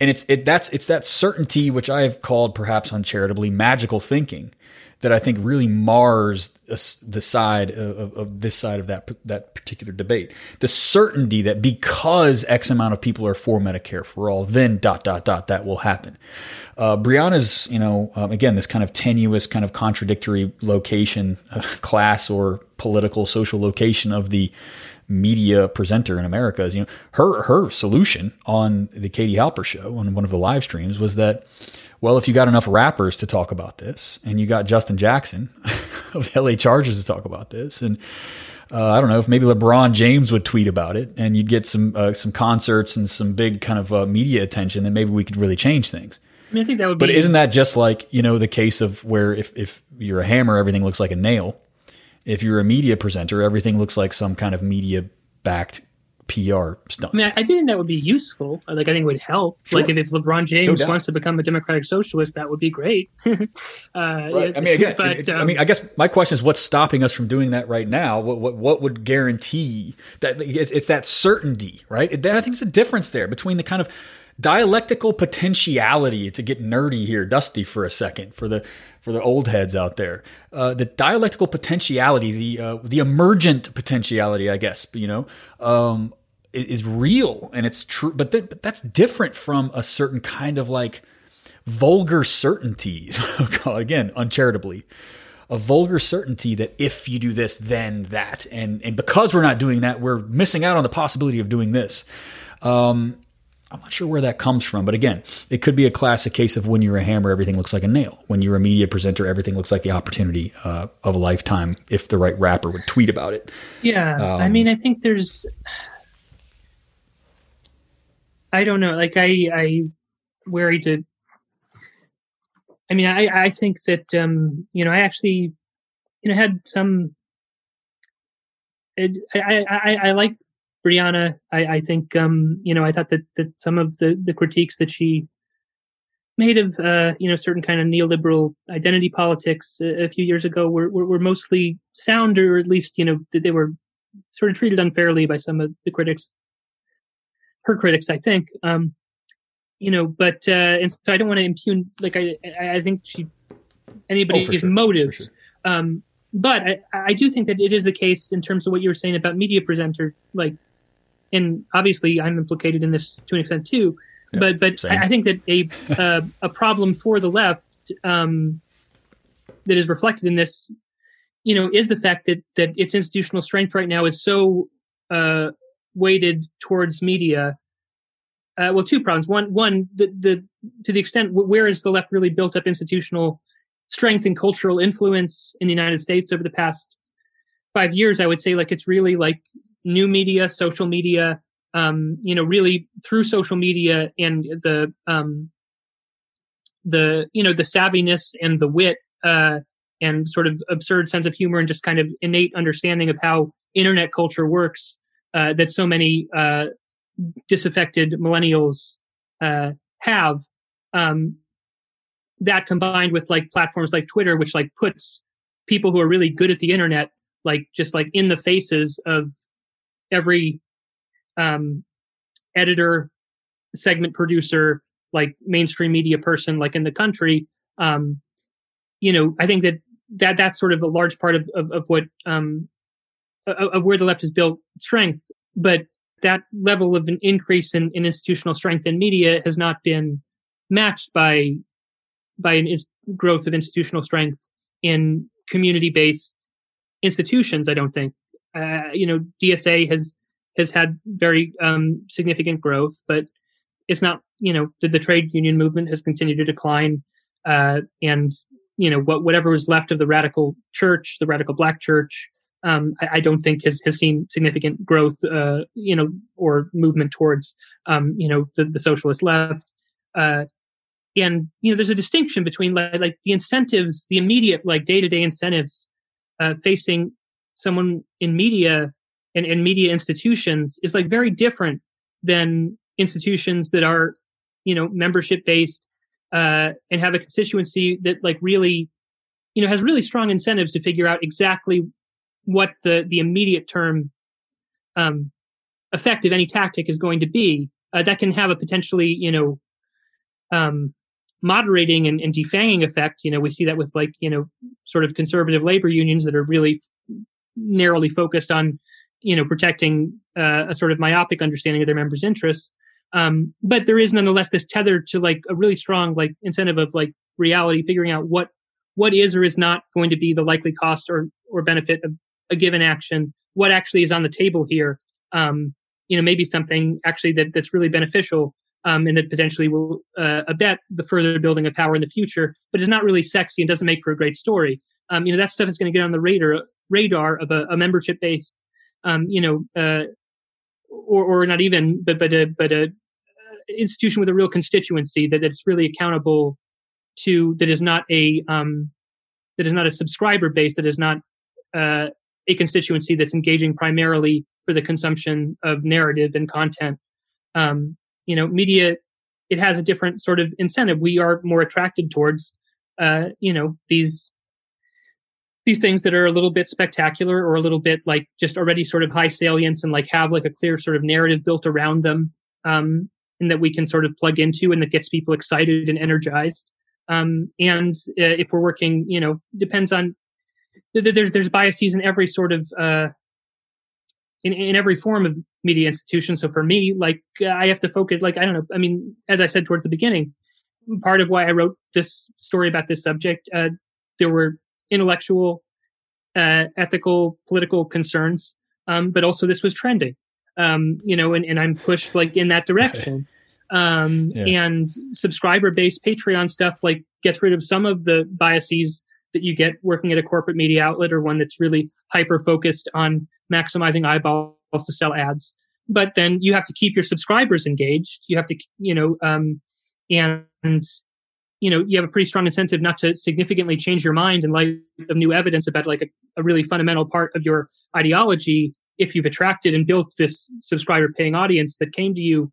And it's it that's it's that certainty which I have called perhaps uncharitably magical thinking that I think really mars the side of, of, this side of that that particular debate. The certainty that because X amount of people are for Medicare for all, then dot dot dot that will happen. Uh, Briahna's, you know, um, again, this kind of tenuous, kind of contradictory location, uh, class or political social location of the media presenter in America is, you know, her her solution on the Katie Halper show on one of the live streams was that well, if you got enough rappers to talk about this, and you got Justin Jackson of the LA Chargers to talk about this, and uh, I don't know if maybe LeBron James would tweet about it, and you'd get some uh, some concerts and some big kind of uh, media attention, then maybe we could really change things. I, mean, I think that would. Be But be- isn't that just like you know the case of where if if you're a hammer, everything looks like a nail. If you're a media presenter, everything looks like some kind of media backed PR stunt. I mean, I, think that would be useful. Like, I think it would help. Sure. Like, if, if LeBron James no wants to become a democratic socialist, that would be great. uh, right. I mean, again, but, it, um, I mean, I guess my question is, what's stopping us from doing that right now? What what, what would guarantee that? It's, it's that certainty, right? Then I think there's a difference there between the kind of dialectical potentiality to get nerdy here, dusty for a second for the for the old heads out there. Uh, the dialectical potentiality, the uh, the emergent potentiality, I guess, you know, um, is real and it's true, but, th- but that's different from a certain kind of like vulgar certainty. Again, uncharitably, a vulgar certainty that if you do this, then that, and and because we're not doing that, we're missing out on the possibility of doing this. Um, I'm not sure where that comes from, but again, it could be a classic case of when you're a hammer, everything looks like a nail. When you're a media presenter, everything looks like the opportunity uh, of a lifetime if the right rapper would tweet about it. Yeah. Um, I mean, I think there's, I don't know. Like I, I worry to. I mean, I, I think that um, you know, I actually, you know, had some. It, I, I, I like Briahna. I, I think, um, you know, I thought that that some of the the critiques that she made of, uh, you know, certain kind of neoliberal identity politics a, a few years ago were, were, were mostly sound, or at least, you know, they were sort of treated unfairly by some of the critics her critics, I think. Um, you know, but uh, and so I don't want to impugn. Like I, I think she anybody's oh, sure. motives. Sure. Um, but I, I do think that it is the case in terms of what you were saying about media presenter. Like, and obviously I'm implicated in this to an extent too. Yeah, but but I, I, think that a uh, a problem for the left um, that is reflected in this, you know, is the fact that that its institutional strength right now is so uh, weighted towards media. Uh, well, two problems. One, one, the, the to the extent where is the left really built up institutional strength and cultural influence in the United States over the past five years, I would say like it's really like new media, social media, um, you know, really through social media and the um, the you know the savviness and the wit uh, and sort of absurd sense of humor and just kind of innate understanding of how internet culture works uh, that so many uh, disaffected millennials uh, have. Um, that combined with like platforms like Twitter, which like puts people who are really good at the internet like just like in the faces of every um, editor, segment producer, like mainstream media person, like in the country. Um, you know, I think that that that's sort of a large part of of, of what um, of, where the left has built strength, but that level of an increase in, in institutional strength in media has not been matched by by an growth of institutional strength in community based institutions. I don't think. Uh, you know, DSA has has had very um, significant growth, but it's not. You know, the, the trade union movement has continued to decline, uh, and you know what whatever was left of the radical church, the radical black church, um, I, I, don't think has has seen significant growth. Uh, you know, or movement towards um, you know the, the socialist left. Uh, and you know, there's a distinction between like, like the incentives, the immediate like day to day incentives uh, facing someone in media and, media institutions is like very different than institutions that are you know membership based uh, and have a constituency that like really you know has really strong incentives to figure out exactly what the the immediate term um, effect of any tactic is going to be uh, that can have a potentially you know um, moderating and, and defanging effect. You know, we see that with like, you know, sort of conservative labor unions that are really narrowly focused on, you know, protecting uh, a sort of myopic understanding of their members' interests. Um, but there is nonetheless this tether to like a really strong like incentive of like reality, figuring out what what is or is not going to be the likely cost or or benefit of a given action, what actually is on the table here. Um, you know, maybe something actually that that's really beneficial um, and that potentially will uh, abet the further building of power in the future, but is not really sexy and doesn't make for a great story. Um, you know, that stuff is going to get on the radar radar of a, a membership based, um, you know, uh, or, or not even, but but a but a uh, institution with a real constituency that it's really accountable to that is not a um, that is not a subscriber base that is not uh, a constituency that's engaging primarily for the consumption of narrative and content. Um, you know media it has a different sort of incentive. We are more attracted towards uh you know these these things that are a little bit spectacular or a little bit like just already sort of high salience and like have like a clear sort of narrative built around them um and that we can sort of plug into and that gets people excited and energized um and uh, if we're working you know depends on there's there's biases in every sort of uh in, in every form of media institution. So for me, like I have to focus, like, I don't know. I mean, as I said towards the beginning, part of why I wrote this story about this subject, uh, there were intellectual, uh, ethical, political concerns. Um, but also this was trending, um, you know, and, and I'm pushed like in that direction. Um, yeah. and subscriber based Patreon stuff like gets rid of some of the biases that you get working at a corporate media outlet or one that's really hyper focused on maximizing eyeballs to sell ads. But then you have to keep your subscribers engaged. You have to, you know, um, and you know you have a pretty strong incentive not to significantly change your mind in light of new evidence about like a, a really fundamental part of your ideology if you've attracted and built this subscriber paying audience that came to you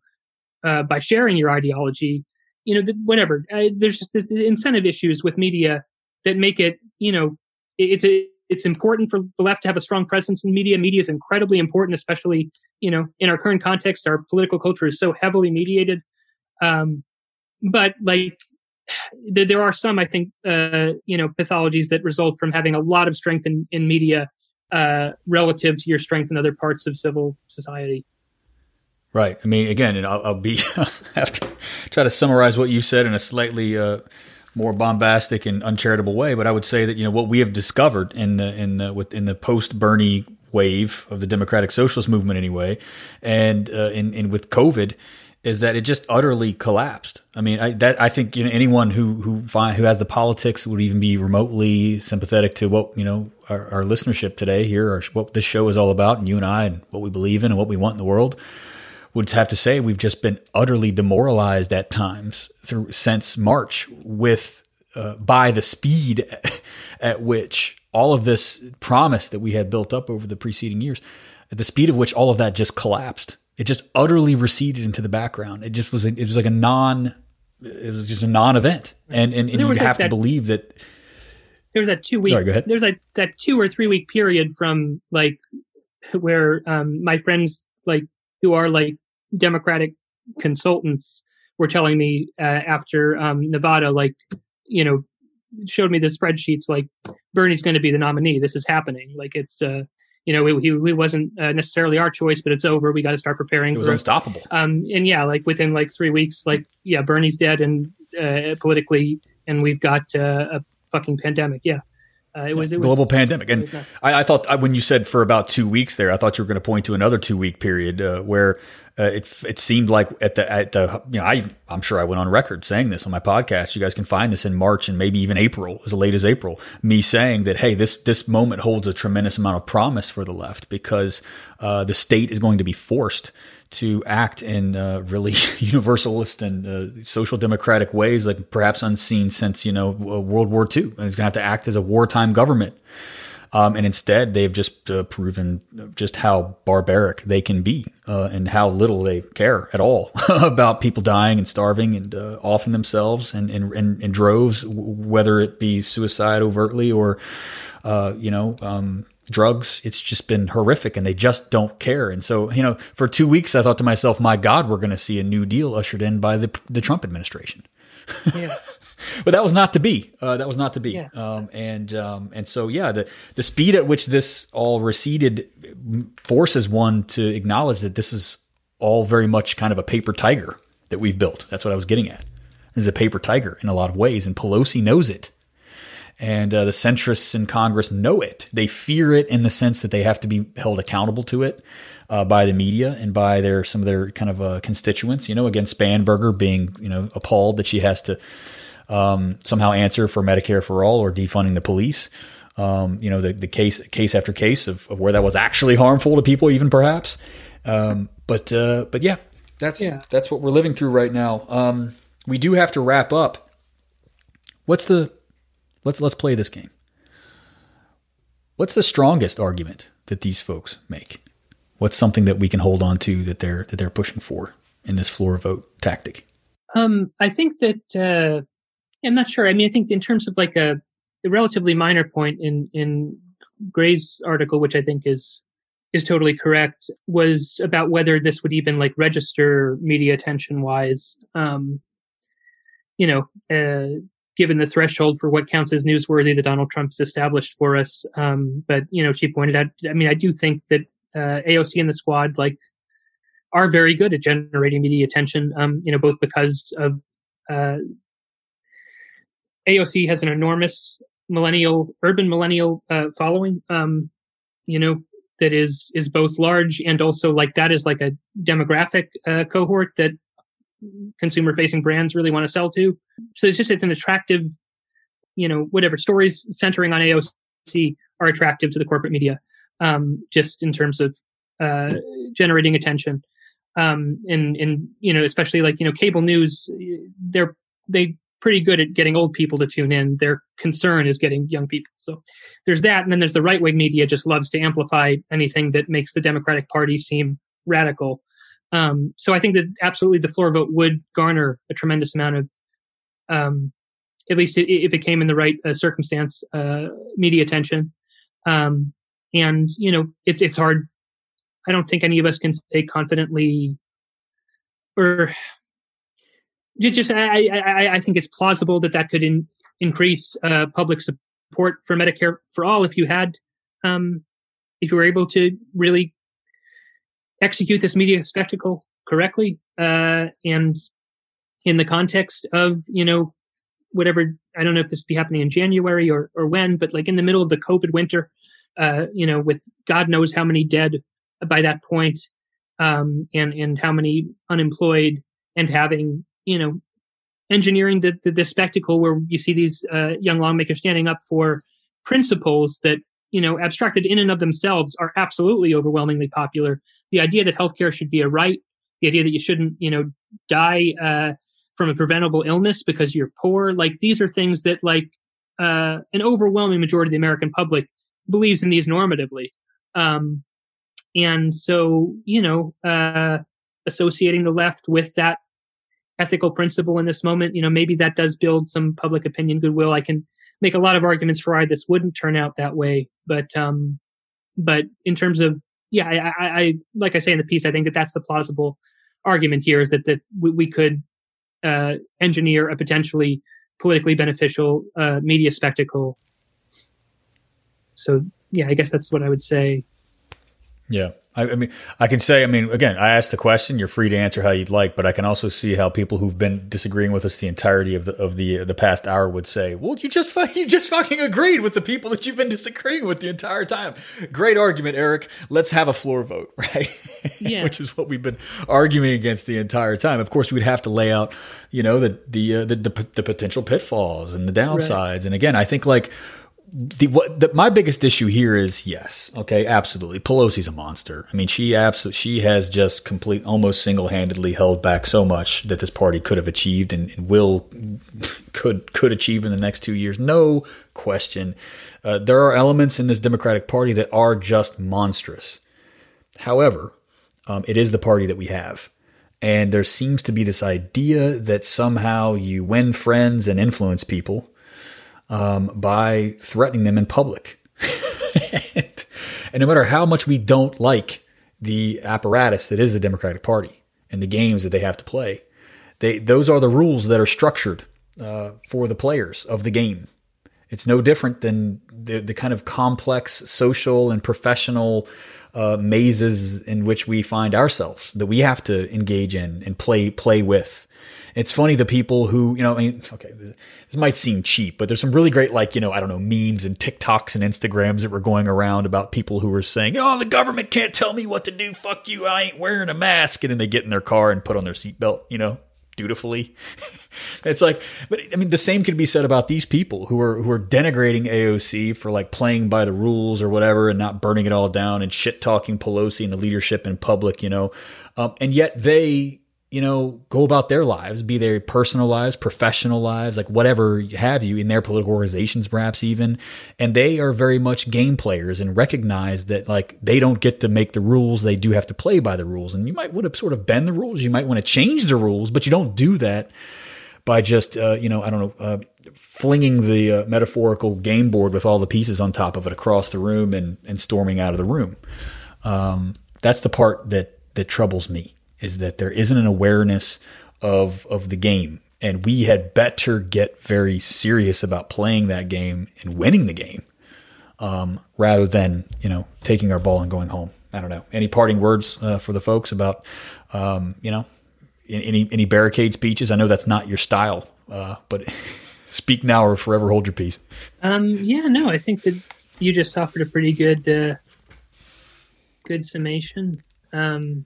uh, by sharing your ideology you know whatever uh, there's just the, the incentive issues with media that make it you know it's a it's important for the left to have a strong presence in media. Media is incredibly important, especially you know in our current context. Our political culture is so heavily mediated. Um, but like there are some, I think, uh, you know, pathologies that result from having a lot of strength in, in media uh, relative to your strength in other parts of civil society. Right. I mean, again, and I'll, I'll be have to try to summarize what you said in a slightly uh, more bombastic and uncharitable way, but I would say that you know what we have discovered in the in the within the post Bernie wave of the democratic socialist movement anyway, and uh, in, in with COVID is that it just utterly collapsed. I mean, I, that I think you know anyone who who find, who has the politics would even be remotely sympathetic to what you know our, our listenership today here, or what this show is all about, and you and I, and what we believe in, and what we want in the world. Would have to say we've just been utterly demoralized at times through since March with uh, by the speed at which all of this promise that we had built up over the preceding years, at the speed of which all of that just collapsed it just utterly receded into the background. It just was a, it was like a non it was just a non-event, and and, and you have that, to believe that there was that two week. Sorry, go ahead. There's that that two or three week period from like where um, my friends like who are like Democratic consultants were telling me uh, after um, Nevada, like you know, showed me the spreadsheets like Bernie's going to be the nominee. This is happening. Like it's uh, you know, he, he wasn't uh, necessarily our choice, but it's over. We got to start preparing. For It was unstoppable. Um, and yeah, like within like three weeks, like yeah, Bernie's dead and uh, politically, and we've got uh, a fucking pandemic. Yeah. Uh, it was it global was, pandemic, and I, I, thought when you said for about two weeks there, I thought you were going to point to another two week period uh, where uh, it it seemed like at the at the you know I I'm sure I went on record saying this on my podcast. You guys can find this in March and maybe even April, as late as April. Me saying that hey, this this moment holds a tremendous amount of promise for the left because uh, the state is going to be forced to act in uh, really universalist and uh, social democratic ways, like perhaps unseen since you know World War II. And it's going to have to act as a wartime government. Um, and instead, they've just uh, proven just how barbaric they can be uh, and how little they care at all about people dying and starving and uh, offing themselves and in, in, in, droves, whether it be suicide overtly or, uh, you know, um, drugs. It's just been horrific and they just don't care. And so, you know, for two weeks, I thought to myself, my God, we're going to see a new deal ushered in by the, the Trump administration. Yeah. but that was not to be. Uh, that was not to be. Yeah. Um, and um, and so yeah, the the speed at which this all receded forces one to acknowledge that this is all very much kind of a paper tiger that we've built. That's what I was getting at. Is a paper tiger in a lot of ways, and Pelosi knows it. And uh, the centrists in Congress know it. They fear it in the sense that they have to be held accountable to it uh, by the media and by their some of their kind of uh, constituents. You know, again, Spanberger being you know appalled that she has to um, somehow answer for Medicare for all or defunding the police. Um, you know, the, the case case after case of, of, where that was actually harmful to people, even perhaps. Um, but uh, but yeah, that's yeah. that's what we're living through right now. Um, we do have to wrap up. What's the let's let's play this game. What's the strongest argument that these folks make? What's something that we can hold on to that they're that they're pushing for in this floor vote tactic? Um, I think that uh, I'm not sure. I mean, I think in terms of like a, a relatively minor point in in Gray's article, which I think is is totally correct, was about whether this would even like register media attention wise. Um, you know, uh, given the threshold for what counts as newsworthy that Donald Trump's established for us. Um, but you know, she pointed out. I mean, I do think that uh, AOC and the squad like are very good at generating media attention. Um, you know, both because of uh, AOC has an enormous millennial, urban millennial uh, following. Um, you know, that is is both large and also like that is like a demographic uh, cohort that consumer facing brands really want to sell to. So it's just it's an attractive, you know, whatever stories centering on AOC are attractive to the corporate media, um, just in terms of uh, generating attention. Um, and and you know, especially like you know, cable news, they're they pretty good at getting old people to tune in. Their concern is getting young people. So there's that. And then there's the right wing media just loves to amplify anything that makes the Democratic Party seem radical. Um, so I think that absolutely the floor vote would garner a tremendous amount of, um, at least if it came in the right uh, circumstance, uh, media attention. Um, and you know, it's it's hard. I don't think any of us can say confidently, or just I, I, I think it's plausible that that could in, increase uh, public support for Medicare for all if you had um, if you were able to really execute this media spectacle correctly uh, and in the context of you know whatever I don't know if this would be happening in January or or when, but like in the middle of the COVID winter, uh, you know, with God knows how many dead by that point, um, and and how many unemployed and having you know engineering the the, the spectacle where you see these uh, young lawmakers standing up for principles that you know abstracted in and of themselves are absolutely overwhelmingly popular. The idea that healthcare should be a right, the idea that you shouldn't you know die uh, from a preventable illness because you're poor, like these are things that like uh, an overwhelming majority of the American public believes in these normatively. Um, and so, you know, uh, associating the left with that ethical principle in this moment, you know, maybe that does build some public opinion goodwill. I can make a lot of arguments for why this wouldn't turn out that way, but um, but in terms of yeah, I, I, I like I say in the piece, I think that that's the plausible argument here is that that we, we could uh, engineer a potentially politically beneficial uh, media spectacle. So yeah, I guess that's what I would say. Yeah. I, I, mean, I can say, I mean, again, I asked the question. You're free to answer how you'd like, but I can also see how people who've been disagreeing with us the entirety of the of the the past hour would say, "Well, you just you just fucking agreed with the people that you've been disagreeing with the entire time." Great argument, Eric. Let's have a floor vote, right? Yeah. Which is what we've been arguing against the entire time. Of course, we'd have to lay out, you know, the the uh, the, the, the potential pitfalls and the downsides. Right. And again, I think like the what the, my biggest issue here is yes, okay, absolutely. Pelosi's a monster. I mean, she absolutely she has just complete, almost single handedly held back so much that this party could have achieved and, and will could could achieve in the next two years, no question. Uh, there are elements in this Democratic Party that are just monstrous. However, um, it is the party that we have. And there seems to be this idea that somehow you win friends and influence people um, by threatening them in public. and, and no matter how much we don't like the apparatus that is the Democratic Party and the games that they have to play, they those are the rules that are structured uh, for the players of the game. It's no different than the the kind of complex social and professional uh, mazes in which we find ourselves that we have to engage in and play play with. It's funny the people who, you know, I mean, okay, this, this, might seem cheap, but there's some really great, like, you know, I don't know, memes and TikToks and Instagrams that were going around about people who were saying, oh, the government can't tell me what to do. Fuck you. I ain't wearing a mask. And then they get in their car and put on their seatbelt, you know, dutifully. it's like, but I mean, the same could be said about these people who are who are denigrating AOC for like playing by the rules or whatever, and not burning it all down and shit talking Pelosi and the leadership in public, you know, um, and yet they you know, go about their lives, be their personal lives, professional lives, like whatever have you in their political organizations, perhaps even. And they are very much game players and recognize that like they don't get to make the rules. They do have to play by the rules. And you might want to sort of bend the rules. You might want to change the rules, but you don't do that by just, uh, you know, I don't know, uh, flinging the uh, metaphorical game board with all the pieces on top of it across the room and, and storming out of the room. Um, that's the part that, that troubles me is that there isn't an awareness of of the game. And we had better get very serious about playing that game and winning the game um, rather than you know taking our ball and going home. I don't know. Any parting words uh, for the folks about um, you know any any barricade speeches? I know that's not your style uh, but speak now or forever hold your peace. Um, yeah no i think that you just offered a pretty good uh, good summation. Um,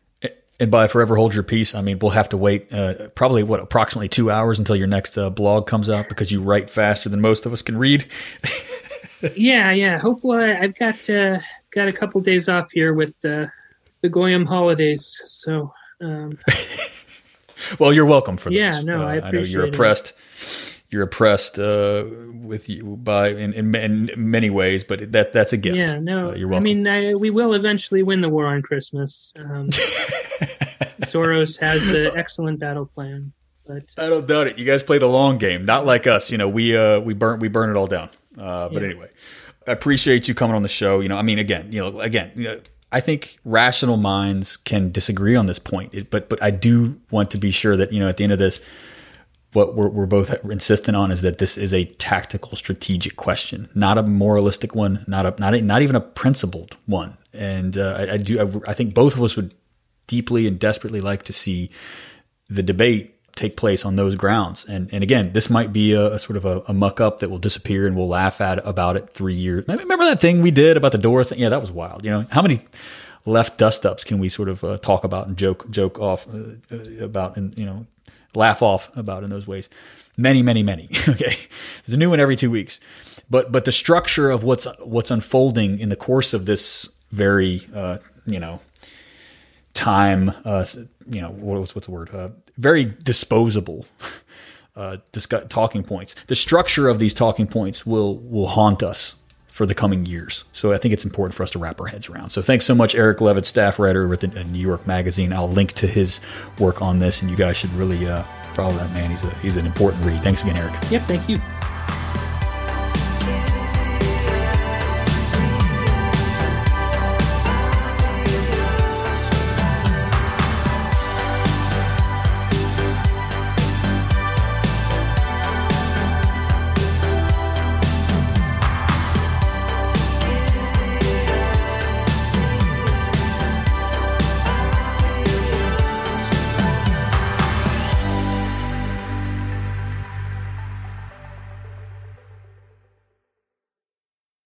and by forever hold your peace, I mean we'll have to wait uh, probably what approximately two hours until your next uh, blog comes out because you write faster than most of us can read. yeah, yeah. Hopefully, I've got uh, got a couple days off here with uh, the Goyim holidays. So, um, well, you're welcome for this. yeah. No, I appreciate. Uh, I know you're oppressed. It you're oppressed uh, with you by in, in, in, many ways, but that that's a gift. Yeah, no, uh, you're welcome. I mean, I, we will eventually win the war on Christmas. Um, Soros has an excellent battle plan, but I don't doubt it. You guys play the long game, not like us. You know, we uh, we burn we burn it all down. Uh, but yeah. anyway, I appreciate you coming on the show. You know, I mean, again, you know, again, you know, I think rational minds can disagree on this point, but but I do want to be sure that you know at the end of this what we're, we're both insistent on is that this is a tactical, strategic question, not a moralistic one, not a not a, not even a principled one. And uh, I, I, do I, I think both of us would deeply and desperately like to see the debate take place on those grounds. And and again, this might be a, a sort of a, a, muck up that will disappear and we'll laugh at about it three years. Remember that thing we did about the Dore thing? Yeah, that was wild. You know, how many left dust ups can we sort of uh, talk about and joke joke off uh, uh about and you know laugh off about in those ways. Many, many, many. okay, there's a new one every two weeks. But but the structure of what's what's unfolding in the course of this very uh, you know time uh, you know what's what's the word uh, very disposable uh, discuss, talking points. The structure of these talking points will will haunt us for the coming years. So I think it's important for us to wrap our heads around. So thanks so much, Eric Levitz, staff writer with the New York Magazine. I'll link to his work on this, and you guys should really uh, follow that man. He's a he's an important read. Thanks again, Eric. Yep, thank you.